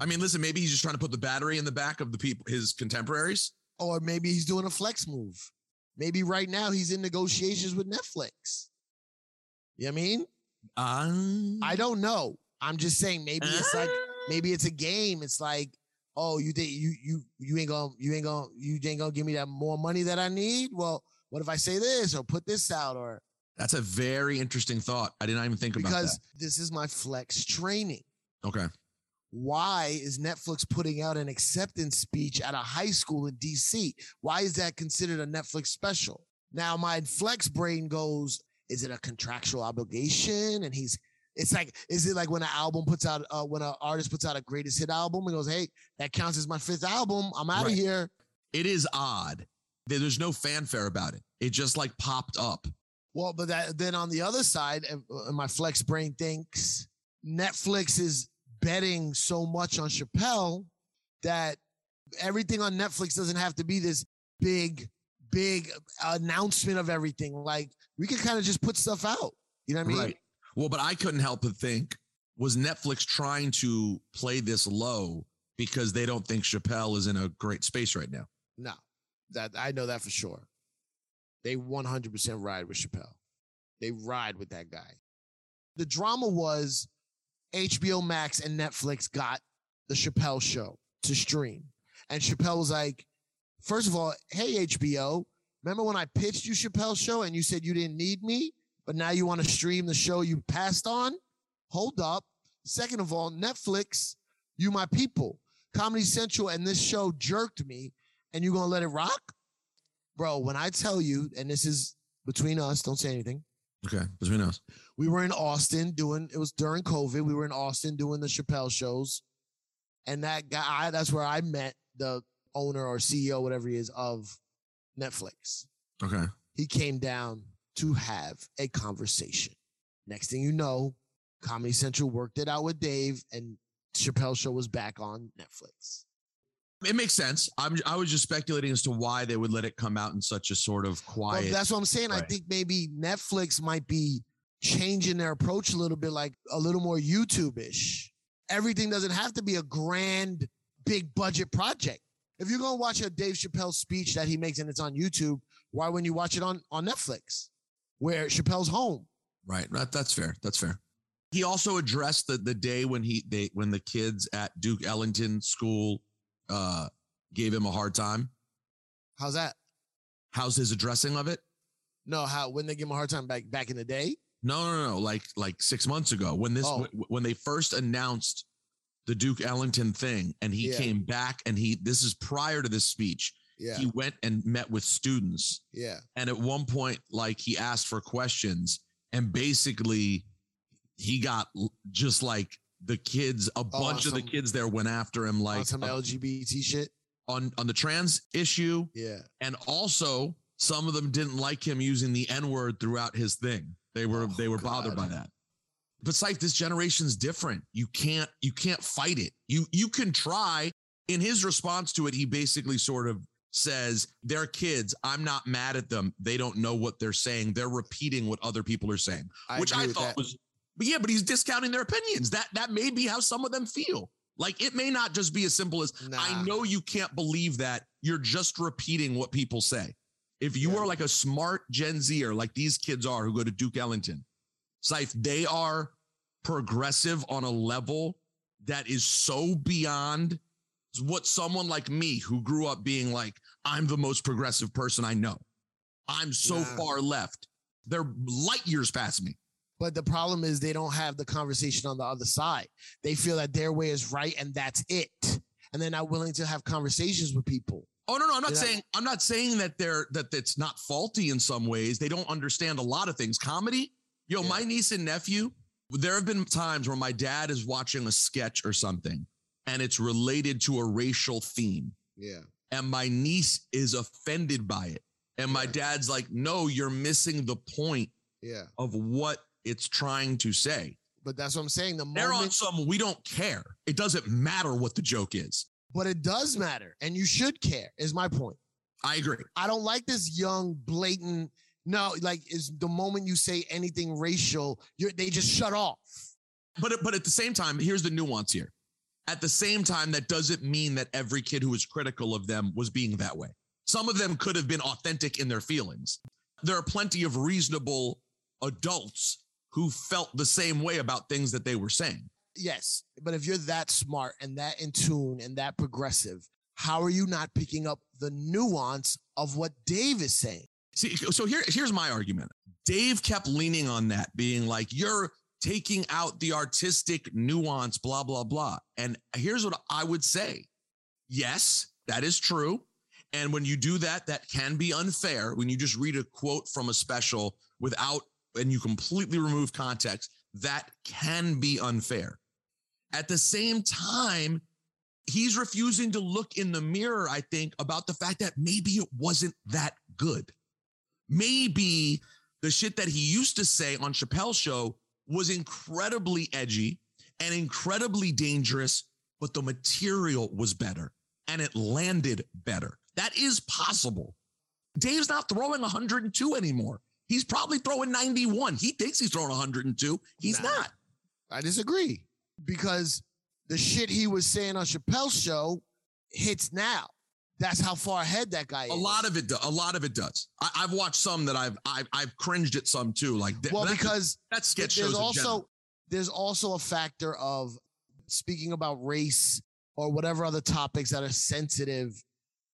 I mean, listen, maybe he's just trying to put the battery in the back of the people, his contemporaries. Or maybe he's doing a flex move. Maybe right now he's in negotiations with Netflix. You know what I mean? Um, I don't know. I'm just saying maybe it's like maybe it's a game. It's like, oh, you think you you you ain't gonna you ain't gonna you ain't gonna give me that more money that I need? Well, what if I say this or put this out or That's a very interesting thought. I didn't even think about it. because this is my flex training. Okay. Why is Netflix putting out an acceptance speech at a high school in DC? Why is that considered a Netflix special? Now, my flex brain goes, is it a contractual obligation? And he's, it's like, is it like when an album puts out, uh, when an artist puts out a greatest hit album and goes, hey, that counts as my fifth album. I'm out of Right. here. It is odd. There's no fanfare about it. It just like popped up. Well, but that, then on the other side, uh, my flex brain thinks Netflix is betting so much on Chappelle that Everything on Netflix doesn't have to be this big, big announcement of everything. Like we can kind of just put stuff out. You know what I mean? Right. Well, but I couldn't help but think was Netflix trying to play this low because they don't think Chappelle is in a great space right now? No, that I know that for sure. They 100% ride with Chappelle. They ride with that guy. The drama was HBO Max and Netflix got the Chappelle show to stream. And Chappelle was like, first of all, hey, HBO, remember when I pitched you Chappelle's show and you said you didn't need me, but now you want to stream the show you passed on? Hold up. Second of all, Netflix, you my people. Comedy Central and this show jerked me, and you're gonna let it rock? Bro, when I tell you, and this is between us, don't say anything. Okay, between us. We were in Austin doing it was during COVID. We were in Austin doing the Chappelle shows. And that guy, that's where I met the owner or CEO, whatever he is, of Netflix. Okay. He came down to have a conversation. Next thing you know, Comedy Central worked it out with Dave, and Chappelle show was back on Netflix. It makes sense. I'm I was just speculating as to why they would let it come out in such a sort of quiet. Well, that's what I'm saying. I think maybe Netflix might be changing their approach a little bit, like a little more YouTube-ish. Everything doesn't have to be a grand, big budget project. If you're gonna watch a Dave Chappelle speech that he makes and it's on YouTube, why wouldn't you watch it on on Netflix, where Chappelle's home? Right. That, that's fair. That's fair. He also addressed the the day when he they when the kids at Duke Ellington School uh gave him a hard time. How's that? How's his addressing of it? No, how when they give him a hard time back back in the day? No, no, no. Like like six months ago when this Oh. wh- when they first announced the Duke Ellington thing, and he Yeah. came back and he this is prior to this speech. Yeah. He went and met with students. Yeah. And at one point, like he asked for questions, and basically he got just like the kids, a bunch of the Oh, kids there went after him, like some uh, LGBT shit. on on the trans issue, Yeah. and also some of them didn't like him using the N word throughout his thing. They were Oh, they were bothered by that. But Syfe, this generation's different. You can't you can't fight it. You you can try. In his response to it, he basically sort of says, They're kids. I'm not mad at them. They don't know what they're saying. They're repeating what other people are saying. I which I thought was but yeah, but he's discounting their opinions. That that may be how some of them feel. Like it may not just be as simple as I know you can't believe that. You're just repeating what people say. If you are like a smart Gen Zer, like these kids are who go to Duke Ellington, Syfe, they are progressive on a level that is so beyond what someone like me who grew up being like, I'm the most progressive person I know. I'm so Nah. far left. They're light years past me. But the problem is they don't have the conversation on the other side. They feel that their way is right and that's it. And they're not willing to have conversations with people. Oh no, no, I'm not Yeah. saying I'm not saying that they're that it's not faulty in some ways. They don't understand a lot of things. Comedy, yo, my niece and nephew. There have been times where my dad is watching a sketch or something, and it's related to a racial theme, Yeah. and my niece is offended by it, and my dad's like, "No, you're missing the point Yeah. of what it's trying to say." But that's what I'm saying. The They're on moment, some. We don't care. It doesn't matter what the joke is. but it does matter, and you should care. Is my point. I agree. I don't like this young, blatant. No, like is the moment you say anything racial, you're, they just shut off. But but at the same time, here's the nuance here. At the same time, that doesn't mean that every kid who was critical of them was being that way. Some of them could have been authentic in their feelings. There are plenty of reasonable adults who felt the same way about things that they were saying. Yes, but if you're that smart and that in tune and that progressive, how are you not picking up the nuance of what Dave is saying? See, so here, here's my argument. Dave kept leaning on that, being like, you're taking out the artistic nuance, blah, blah, blah. And here's what I would say. Yes, that is true. And when you do that, that can be unfair. When you just read a quote from a special without, and you completely remove context, that can be unfair. At the same time, he's refusing to look in the mirror, I think, about the fact that maybe it wasn't that good. Maybe the shit that he used to say on Chappelle's show was incredibly edgy and incredibly dangerous, but the material was better. and it landed better. That is possible. Dave's not throwing 102 anymore. He's probably throwing 91. He thinks he's throwing 102. He's Nah. not. I disagree because the shit he was saying on Chappelle's show hits now. That's how far ahead that guy is. A lot of it, do, a lot of it does. I, I've watched some that I've, I've, I've cringed at some too. Like, th- well, that's- because that's sketch there's shows. also there's also a factor of speaking about race or whatever other topics that are sensitive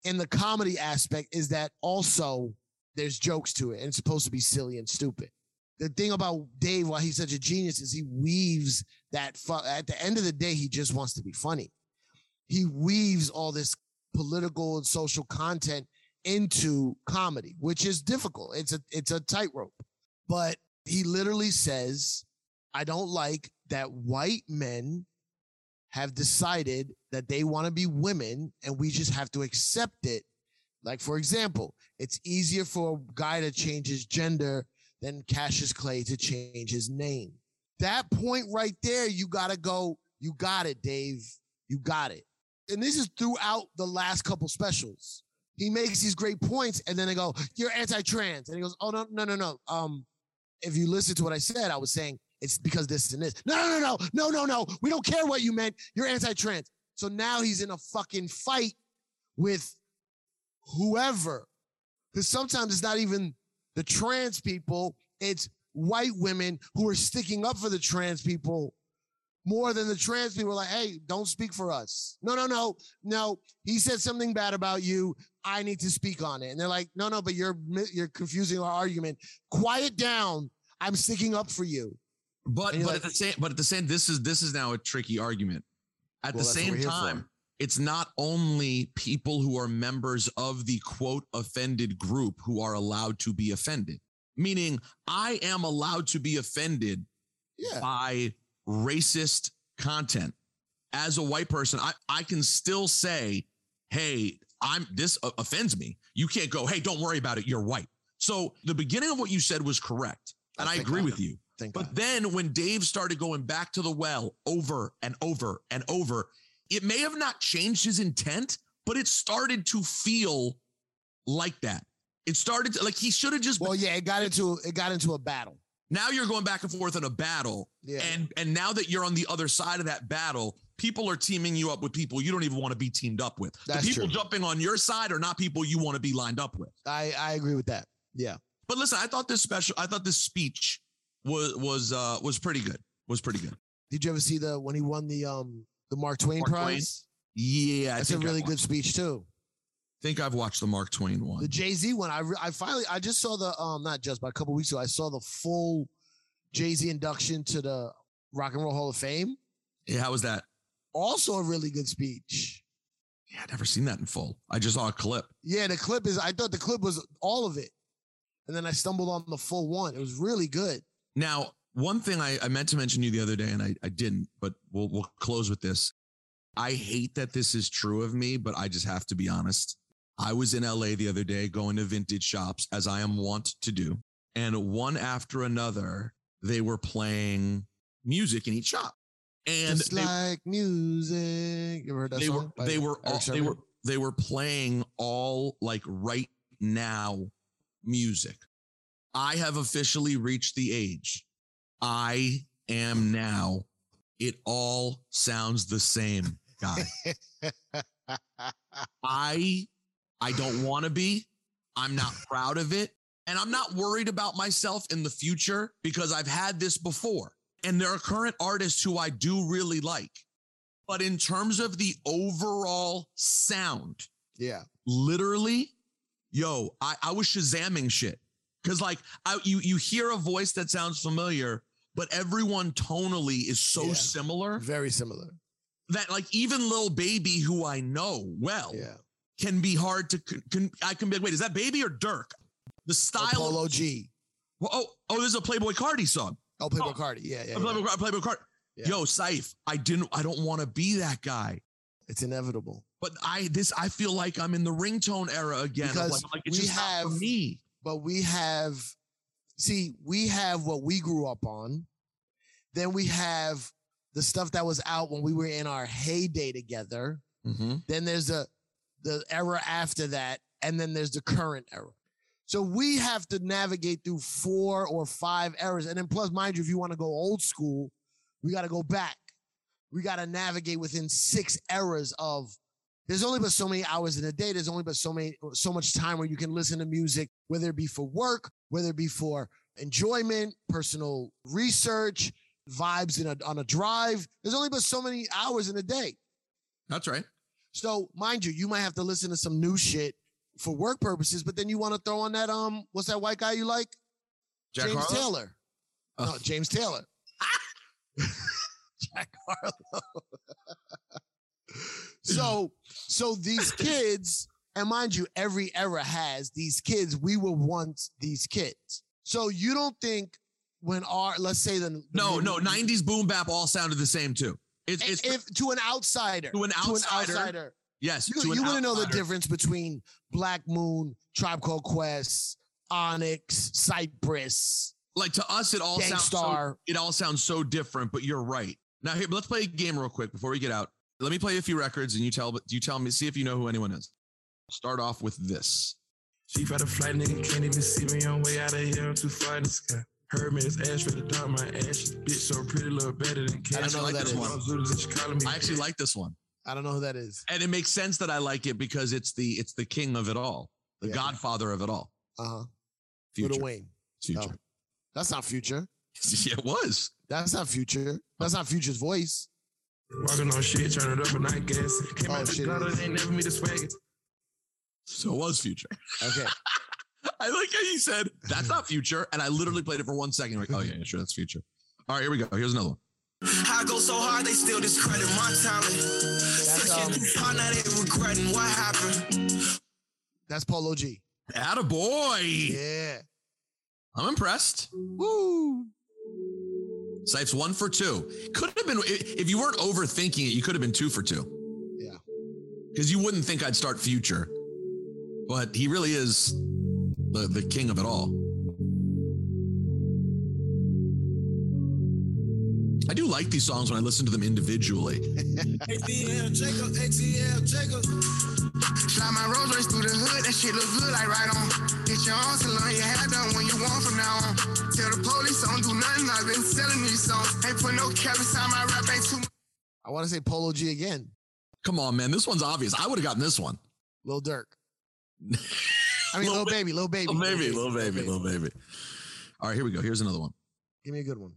in the comedy aspect is that also there's jokes to it and it's supposed to be silly and stupid. The thing about Dave, why he's such a genius, is he weaves that. Fu- at the end of the day, he just wants to be funny. He weaves all this political and social content into comedy, which is difficult. It's a it's a tightrope. But he literally says, I don't like that white men have decided that they want to be women and we just have to accept it. Like, for example, it's easier for a guy to change his gender than Cassius Clay to change his name. That point right there, you got to go, you got it, Dave. You got it. And this is throughout the last couple specials. He makes these great points and then they go, You're anti trans. And he goes, Oh, no, no, no, no. Um, if you listen to what I said, I was saying it's because this and this. No, no, no, no, no, no, no. We don't care what you meant. You're anti-trans. So now he's in a fucking fight with whoever. Because sometimes it's not even the trans people, it's white women who are sticking up for the trans people more than the trans people are like, hey, don't speak for us. No, no, no, no. He said something bad about you. I need to speak on it. And they're like, no, no, but you're you're confusing our argument. Quiet down. I'm sticking up for you. But but like- at the same but at the same this is this is now a tricky argument. At Well, the same time, it's not only people who are members of the quote offended group who are allowed to be offended. Meaning, I am allowed to be offended Yeah. by racist content. As a white person, I, I can still say, hey, I'm this offends me. You can't go, hey, don't worry about it. You're white. So the beginning of what you said was correct. And I thank agree God. with you. Thank But then when Dave started going back to the well over and over and over, it may have not changed his intent, but it started to feel like that. It started to, like he should have just. Well, yeah, it got into it got into a battle. Now you're going back and forth in a battle, Yeah. and and now that you're on the other side of that battle, people are teaming you up with people you don't even want to be teamed up with. That's the people true. jumping on your side are not people you want to be lined up with. I I agree with that. Yeah. But listen, I thought this special, I thought this speech was was uh was pretty good. Was pretty good. Did you ever see the when he won the um the Mark Twain Mark Twain? Prize? Yeah, I That's a I really good speech too. think I've watched the Mark Twain one. The Jay Z one. I re- I finally I just saw the um not just but a couple weeks ago I saw the full Jay Z induction to the Rock and Roll Hall of Fame. Yeah, how was that? Also a really good speech. Yeah, I've never seen that in full. I just saw a clip. Yeah, the clip is. I thought the clip was all of it, and then I stumbled on the full one. It was really good. Now, one thing I, I meant to mention to you the other day, and I, I didn't, but we'll we'll close with this. I hate that this is true of me, but I just have to be honest. I was in LA the other day going to vintage shops, as I am wont to do, and one after another, they were playing music in each shop. And Just they, like music. You heard that they were song? by they were all, they were they were playing all like right now music. I have officially reached the age. I am now. It all sounds the same, guy. I I don't want to be. I'm not proud of it. And I'm not worried about myself in the future because I've had this before. And there are current artists who I do really like. But in terms of the overall sound, yeah, literally, yo, I, I was shazamming shit. Cause like I, you you hear a voice that sounds familiar, but everyone tonally is so Yeah. similar very similar. that like even little Baby, who I know well, Yeah. can be hard to. can, I can be like, wait, is that Baby or Dirk? The Or style. Polo of, G. Well, oh, oh, this is a Playboi Carti song. Oh, Playboi oh. Carti. Yeah, yeah. Playboi, yeah. Playboi Carti. Yeah. Yo, Saif, I didn't. I don't want to be that guy. It's inevitable But I this I feel like I'm in the ringtone era again. because like, like it's we have for me. but we have. See, we have what we grew up on. Then we have the stuff that was out when we were in our heyday together. Mm-hmm. Then there's the the era after that, and then there's the current era. So we have to navigate through four or five eras. And then plus, mind you, if you want to go old school, we got to go back. We got to navigate within six eras of there's only but so many hours in a day. There's only but so many so much time where you can listen to music, whether it be for work, whether it be for enjoyment, personal research, vibes in a, on a drive. There's only but so many hours in a day. That's right. So, mind you, you might have to listen to some new shit for work purposes, but then you want to throw on that um, what's that white guy you like? Jack James Harlow? Taylor. No, James Taylor. Jack Harlow. so, so these kids, and mind you, every era has these kids. We were once these kids. So you don't think when our let's say the, the No, no, 90s boom bap all sounded the same too. It's, it's if to an outsider, To an outsider, outsider, yes, you, to an you wouldn't know the difference between Black Moon, Tribe Called Quest, Onyx, Cypress. like to us it all sounds so, it all sounds so different but you're right now here let's play a game real quick before we get out let me play a few records and you tell you tell me see if you know who anyone is start off with this Chief out of flight, nigga can't even see me on way out of here. I'm too far in the sky. Heard me, it's ash for the dark, my ashes. Bitch so pretty, look better than I don't know who that is. Zooters that you calling me. i actually like this one I don't know who that is. and it makes sense that i like it because it's the it's the king of it all the Yeah. godfather of it all Uh huh. future Little Wayne. future Oh. That's not Future. yeah, it was That's not Future. That's not Future's voice. Walking on shit, turn it up and I guess. Came Oh, out shit, the it gutter, they ain't never meet a swagger. So it was future Okay. i like how you said that's not future and i literally played it for one second like oh yeah, yeah sure that's future all right here we go here's another one I go so hard, they still discredit my talent. Searching too far, now they regretting what happened. That's Polo G. boy Yeah. i'm impressed Woo. Sipes one for two. Could have been if you weren't overthinking it. You could have been two for two. Yeah. Because you wouldn't think I'd start future, but he really is the the king of it all. I do like these songs when I listen to them individually. ATL Jacob, ATL Jacob. Slide my Rolls Royce through the hood, that shit look good like right on. Get your own salon, your hair done when you want from now on. Tell the police I don't do nothing, I've been selling these songs. Ain't put no cap inside my rap, ain't too I want to say Polo G again. Come on, man, this one's obvious. I would have gotten this one. Lil Durk. I mean, Lil Baby, Lil Baby. Little baby, little baby, little baby. All right, here we go. Here's another one. Give me a good one.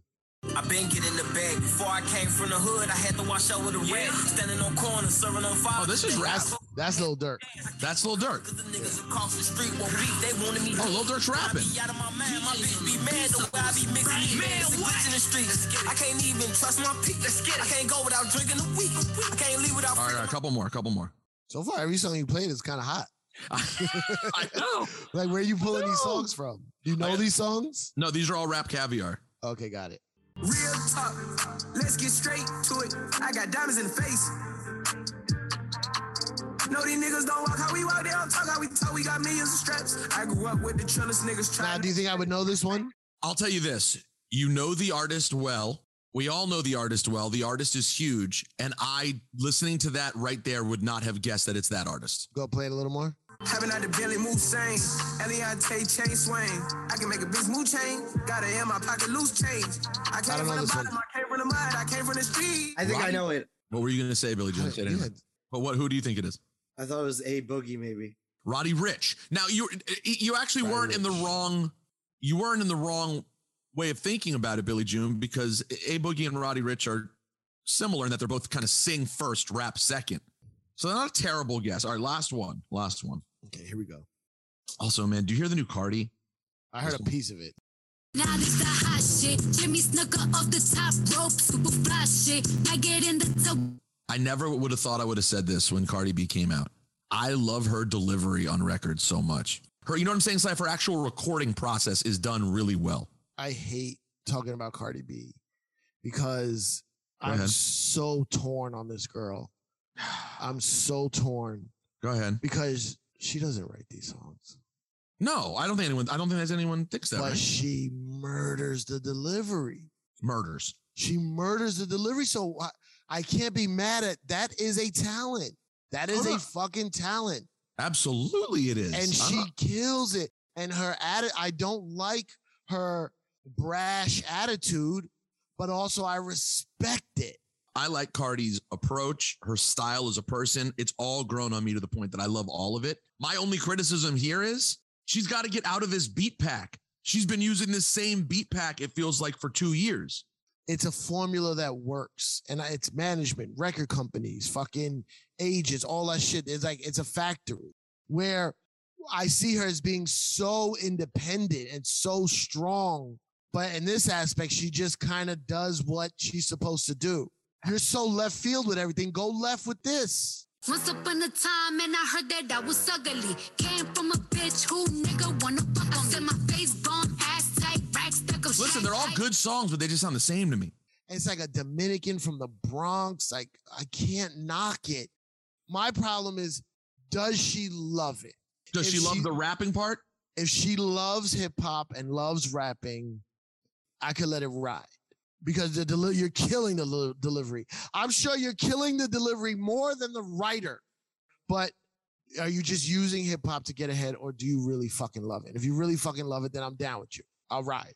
I been getting the bag. Before I came from the hood, I had to wash out with a rag. Standing on corners, serving on fire. Oh, this is rap. That's that's Lil Durk. That's Lil Durk. Niggas across the street want beef. They wanted me. Oh, Lil Durk's rapping. Out of my mind, my bitch be mad the way I be mixing these man, what? in the streets. I can't even trust my peak. I can't go without drinking a week. I can't leave without. All right, all right, a couple more, a couple more. So far, every song you played is kind of hot. I know. Like, where are you pulling these songs from? Do You know these songs? No, these are all RapCaviar. Okay, got it. Real talk, let's get straight to it. I got diamonds in the face. No, these niggas don't walk how we walk, they don't talk how we talk. We got millions of straps. I grew up with the trillest niggas Now, do you think I would know this one? I'll tell you this. You know the artist well. We all know the artist well. The artist is huge. And I, listening to that right there, would not have guessed that it's that artist. Go play it a little more. Having out the belly move sane. Eliante chain swing. I can make a bitch move chain. Got it in my pocket loose change. I I came don't from the bottom, one. I came from the mud, I came from the street. I think I know it. What were you going to say, Billy Jones? Yeah. But what? Who do you think it is? I thought it was A Boogie, maybe. Roddy Ricch. Now you you actually Roddy weren't in the wrong. You weren't in the wrong way of thinking about it, Billy June, because A Boogie and Roddy Ricch are similar in that they're both kind of sing first, rap second. So not a terrible guess. All right, last one. Last one. Okay, here we go. Also, man, do you hear the new Cardi? I heard a piece of it. Now this the hot shit. Jimmy Snuka off the top rope, super fly shit. I get in the top. I never would have thought I would have said this when Cardi B came out. I love her delivery on record so much. Her, you know what I'm saying, Slife? Her actual recording process is done really well. I hate talking about Cardi B because Go I'm ahead. so torn on this girl. I'm so torn Go ahead. because she doesn't write these songs, No, I don't think anyone. I don't think there's anyone thinks that. but Right? she murders the delivery. Murders. She murders the delivery. So I, I can't be mad at that. Is a talent. That is a fucking talent. Absolutely, it is. and she not- kills it. And her attitude. I don't like her brash attitude, but also I respect it. I like Cardi's approach, her style as a person. It's all grown on me to the point that I love all of it. My only criticism here is she's got to get out of this beat pack. She's been using this same beat pack, it feels like, for two years. It's a formula that works, and it's management, record companies, fucking agents, all that shit. It's like it's a factory where I see her as being so independent and so strong. But in this aspect, she just kind of does what she's supposed to do. You're so left field with everything. Go left with this. Once upon a time, and I heard that I was ugly. Came from a bitch who nigga wanna fuck on. I said my face bomb, ass tight, racks stuck up. Listen, they're all good songs, but they just sound the same to me. It's like a Dominican from the Bronx. Like, I can't knock it. My problem is, does she love it? Does If she love the rapping part? If she loves hip hop and loves rapping, I could let it ride because the deli- you're killing the li- delivery. I'm sure you're killing the delivery more than the writer. But are you just using hip hop to get ahead, or do you really fucking love it? If you really fucking love it, then I'm down with you. I'll ride.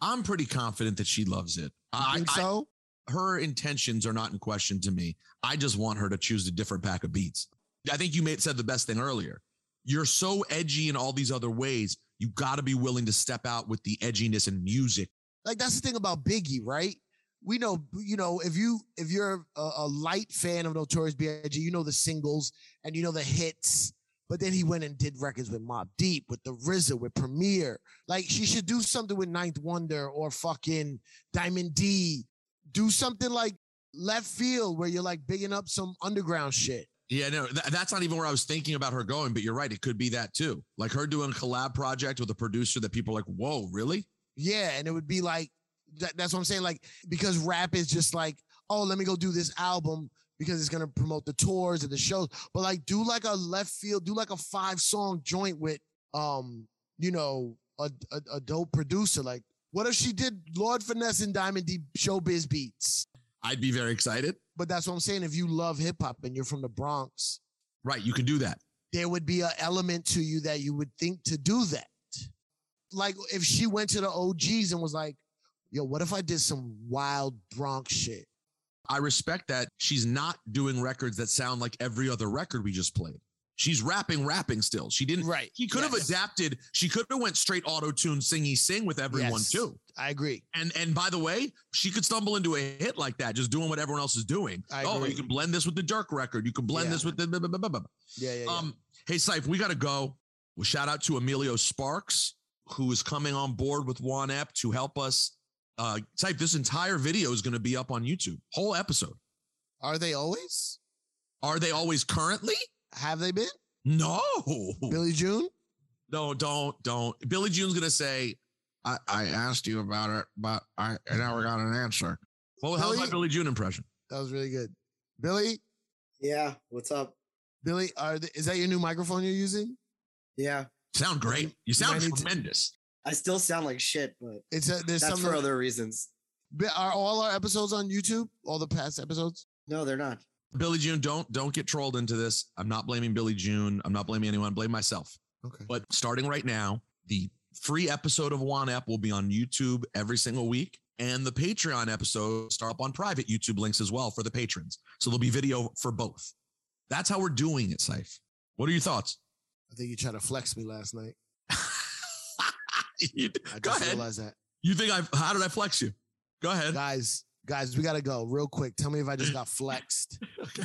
I'm pretty confident that she loves it. I think I- so? her intentions are not in question to me. I just want her to choose a different pack of beats. I think you made said the best thing earlier. You're so edgy in all these other ways. You got to be willing to step out with the edginess in music. Like that's the thing about Biggie, right? We know, you know, if you if you're a, a light fan of Notorious B.I.G., you know the singles and you know the hits. But then he went and did records with Mobb Deep, with the RZA, with Premier. Like she should do something with 9th Wonder or fucking Diamond D. Do something like left field where you're like bigging up some underground shit. Yeah, no, th- that's not even where I was thinking about her going, but you're right. It could be that too. Like her doing a collab project with a producer that people are like, whoa, really? Yeah, and it would be like that, that's what I'm saying. Like because rap is just like, oh, let me go do this album because it's gonna promote the tours and the shows. But like, do like a left field, do like a five song joint with, um, you know, a, a, a dope producer. Like, what if she did Lord Finesse and Diamond D Showbiz beats? I'd be very excited. But that's what I'm saying. If you love hip hop and you're from the Bronx, Right, you can do that. there would be an element to you that you would think to do that. Like if she went to the OGs and was like, yo, what if I did some wild Bronx shit? I respect that she's not doing records that sound like every other record we just played. She's rapping, rapping still. She didn't. Right. She could have adapted. She could have went straight auto tune, singy, sing with everyone Yes, too. I agree. And and by the way, she could stumble into a hit like that, just doing what everyone else is doing. I oh, agree. you can blend this with the Dirk record. You can blend Yeah. this with the. blah, blah, blah, blah, blah. Yeah, yeah, yeah. Um, hey, Syph, we got to go. Well, shout out to Emilio Sparks, who is coming on board with Juan Ep to help us. Uh, Syph, this entire video is going to be up on YouTube. Whole episode. Are they always? Are they always currently? Have they been? No. Billy June? No, don't, don't. Billy June's going to say, I, I asked you about it, but I, I never got an answer. Well, how's my Billy- Billy June impression? That was really good. Billy? Yeah, what's up? Billy, are th- is that your new microphone you're using? Yeah. Sound great. You sound might need to- tremendous. I still sound like shit, but It's a, there's that's some for other reasons. Are all our episodes on YouTube? All the past episodes? No, they're not. Billy June, don't don't get trolled into this. I'm not blaming Billy June. I'm not blaming anyone. I blame myself. Okay. But starting right now, the free episode of Juan Ep will be on YouTube every single week, and the Patreon episodes start up on private YouTube links as well for the patrons. So there'll be video for both. That's how we're doing it, Safe. What are your thoughts? I think you tried to flex me last night. You- I just ahead. realized that. You think I? How did I flex you? Go ahead. Guys, guys, we gotta go real quick. Tell me if I just got flexed.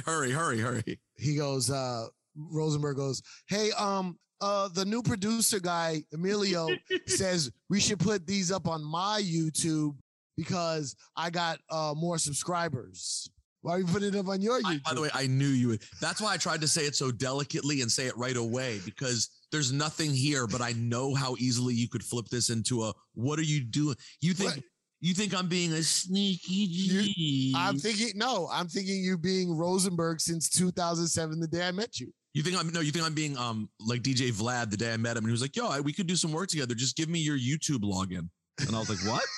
hurry, hurry, hurry. He goes, uh, Rosenberg goes, Hey, um, uh, the new producer guy, Emilio, says we should put these up on my YouTube because I got uh more subscribers. Why are you putting it up on your I- YouTube? by the way, I knew you would. That's why I tried to say it so delicately and say it right away because there's nothing here, but I know how easily you could flip this into a what are you doing? You think What? you think I'm being a sneaky I'm thinking, no, I'm thinking you being Rosenberg since 2007, the day I met you. you think I'm no, you think I'm being um like DJ Vlad the day I met him and he was like, "Yo, I, we could do some work together. Just give me your YouTube login." And I was like, "What?"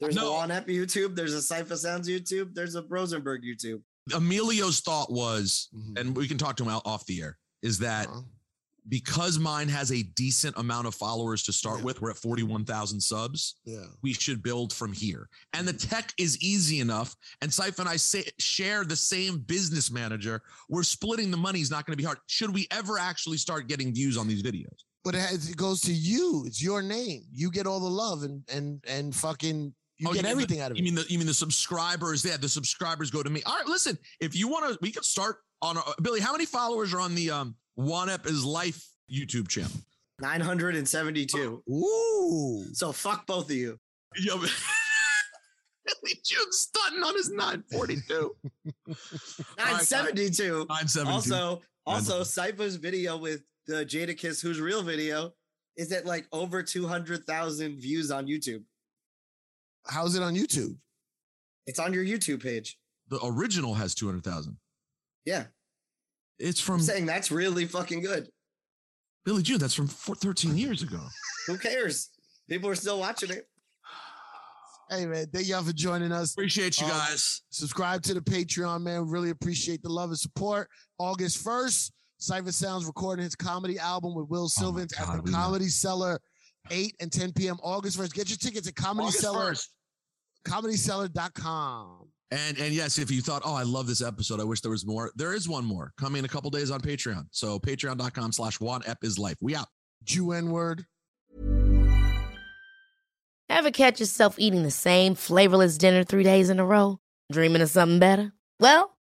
There's No. a Juan Ep YouTube. There's a Cypher Sounds YouTube. There's a Rosenberg YouTube. Emilio's thought was, Mm-hmm. and we can talk to him out off the air, is that Uh-huh. because mine has a decent amount of followers to start with, we're at 41,000 subs. Yeah. We should build from here. And the tech is easy enough. And Saif and I say, share the same business manager. We're splitting the money is not going to be hard. Should we ever actually start getting views on these videos? But it, has, it goes to you. It's your name. You get all the love and and and fucking you Oh, get mean everything the, out of you it. mean the you mean the subscribers? Yeah, the subscribers go to me. All right, listen. If you want to, we could start on a, Billy. How many followers are on the um Juan Ep Is Life YouTube channel? 972. Ooh. So fuck both of you. Yo, Billy June's stunting on his 942. 972. 972. Also, also, Cipha's video with the Jadakiss Who's Real video is at like over 200,000 views on YouTube. How's it on YouTube? It's on your YouTube page. The original has 200,000. Yeah. It's from I'm saying that's really fucking good. Billy June. That's from four, 13 years ago. Who cares? People are still watching it. Hey man, thank y'all for joining us. Appreciate you Um, guys. subscribe to the Patreon, man. Really appreciate the love and support. August 1st, Cipha Sounds recording his comedy album with Will oh Sylvince Oh God, at we the know. Comedy Cellar, 8 and 10 p.m. August 1st. Get your tickets at Comedy August Cellar, 1st. comedycellar.com. And and yes, if you thought, oh, I love this episode, I wish there was more. There is one more coming in a couple days on Patreon. So patreon.com slash one ep is life. We out. Jew N word. Ever catch yourself eating the same flavorless dinner three days in a row? Dreaming of something better? Well,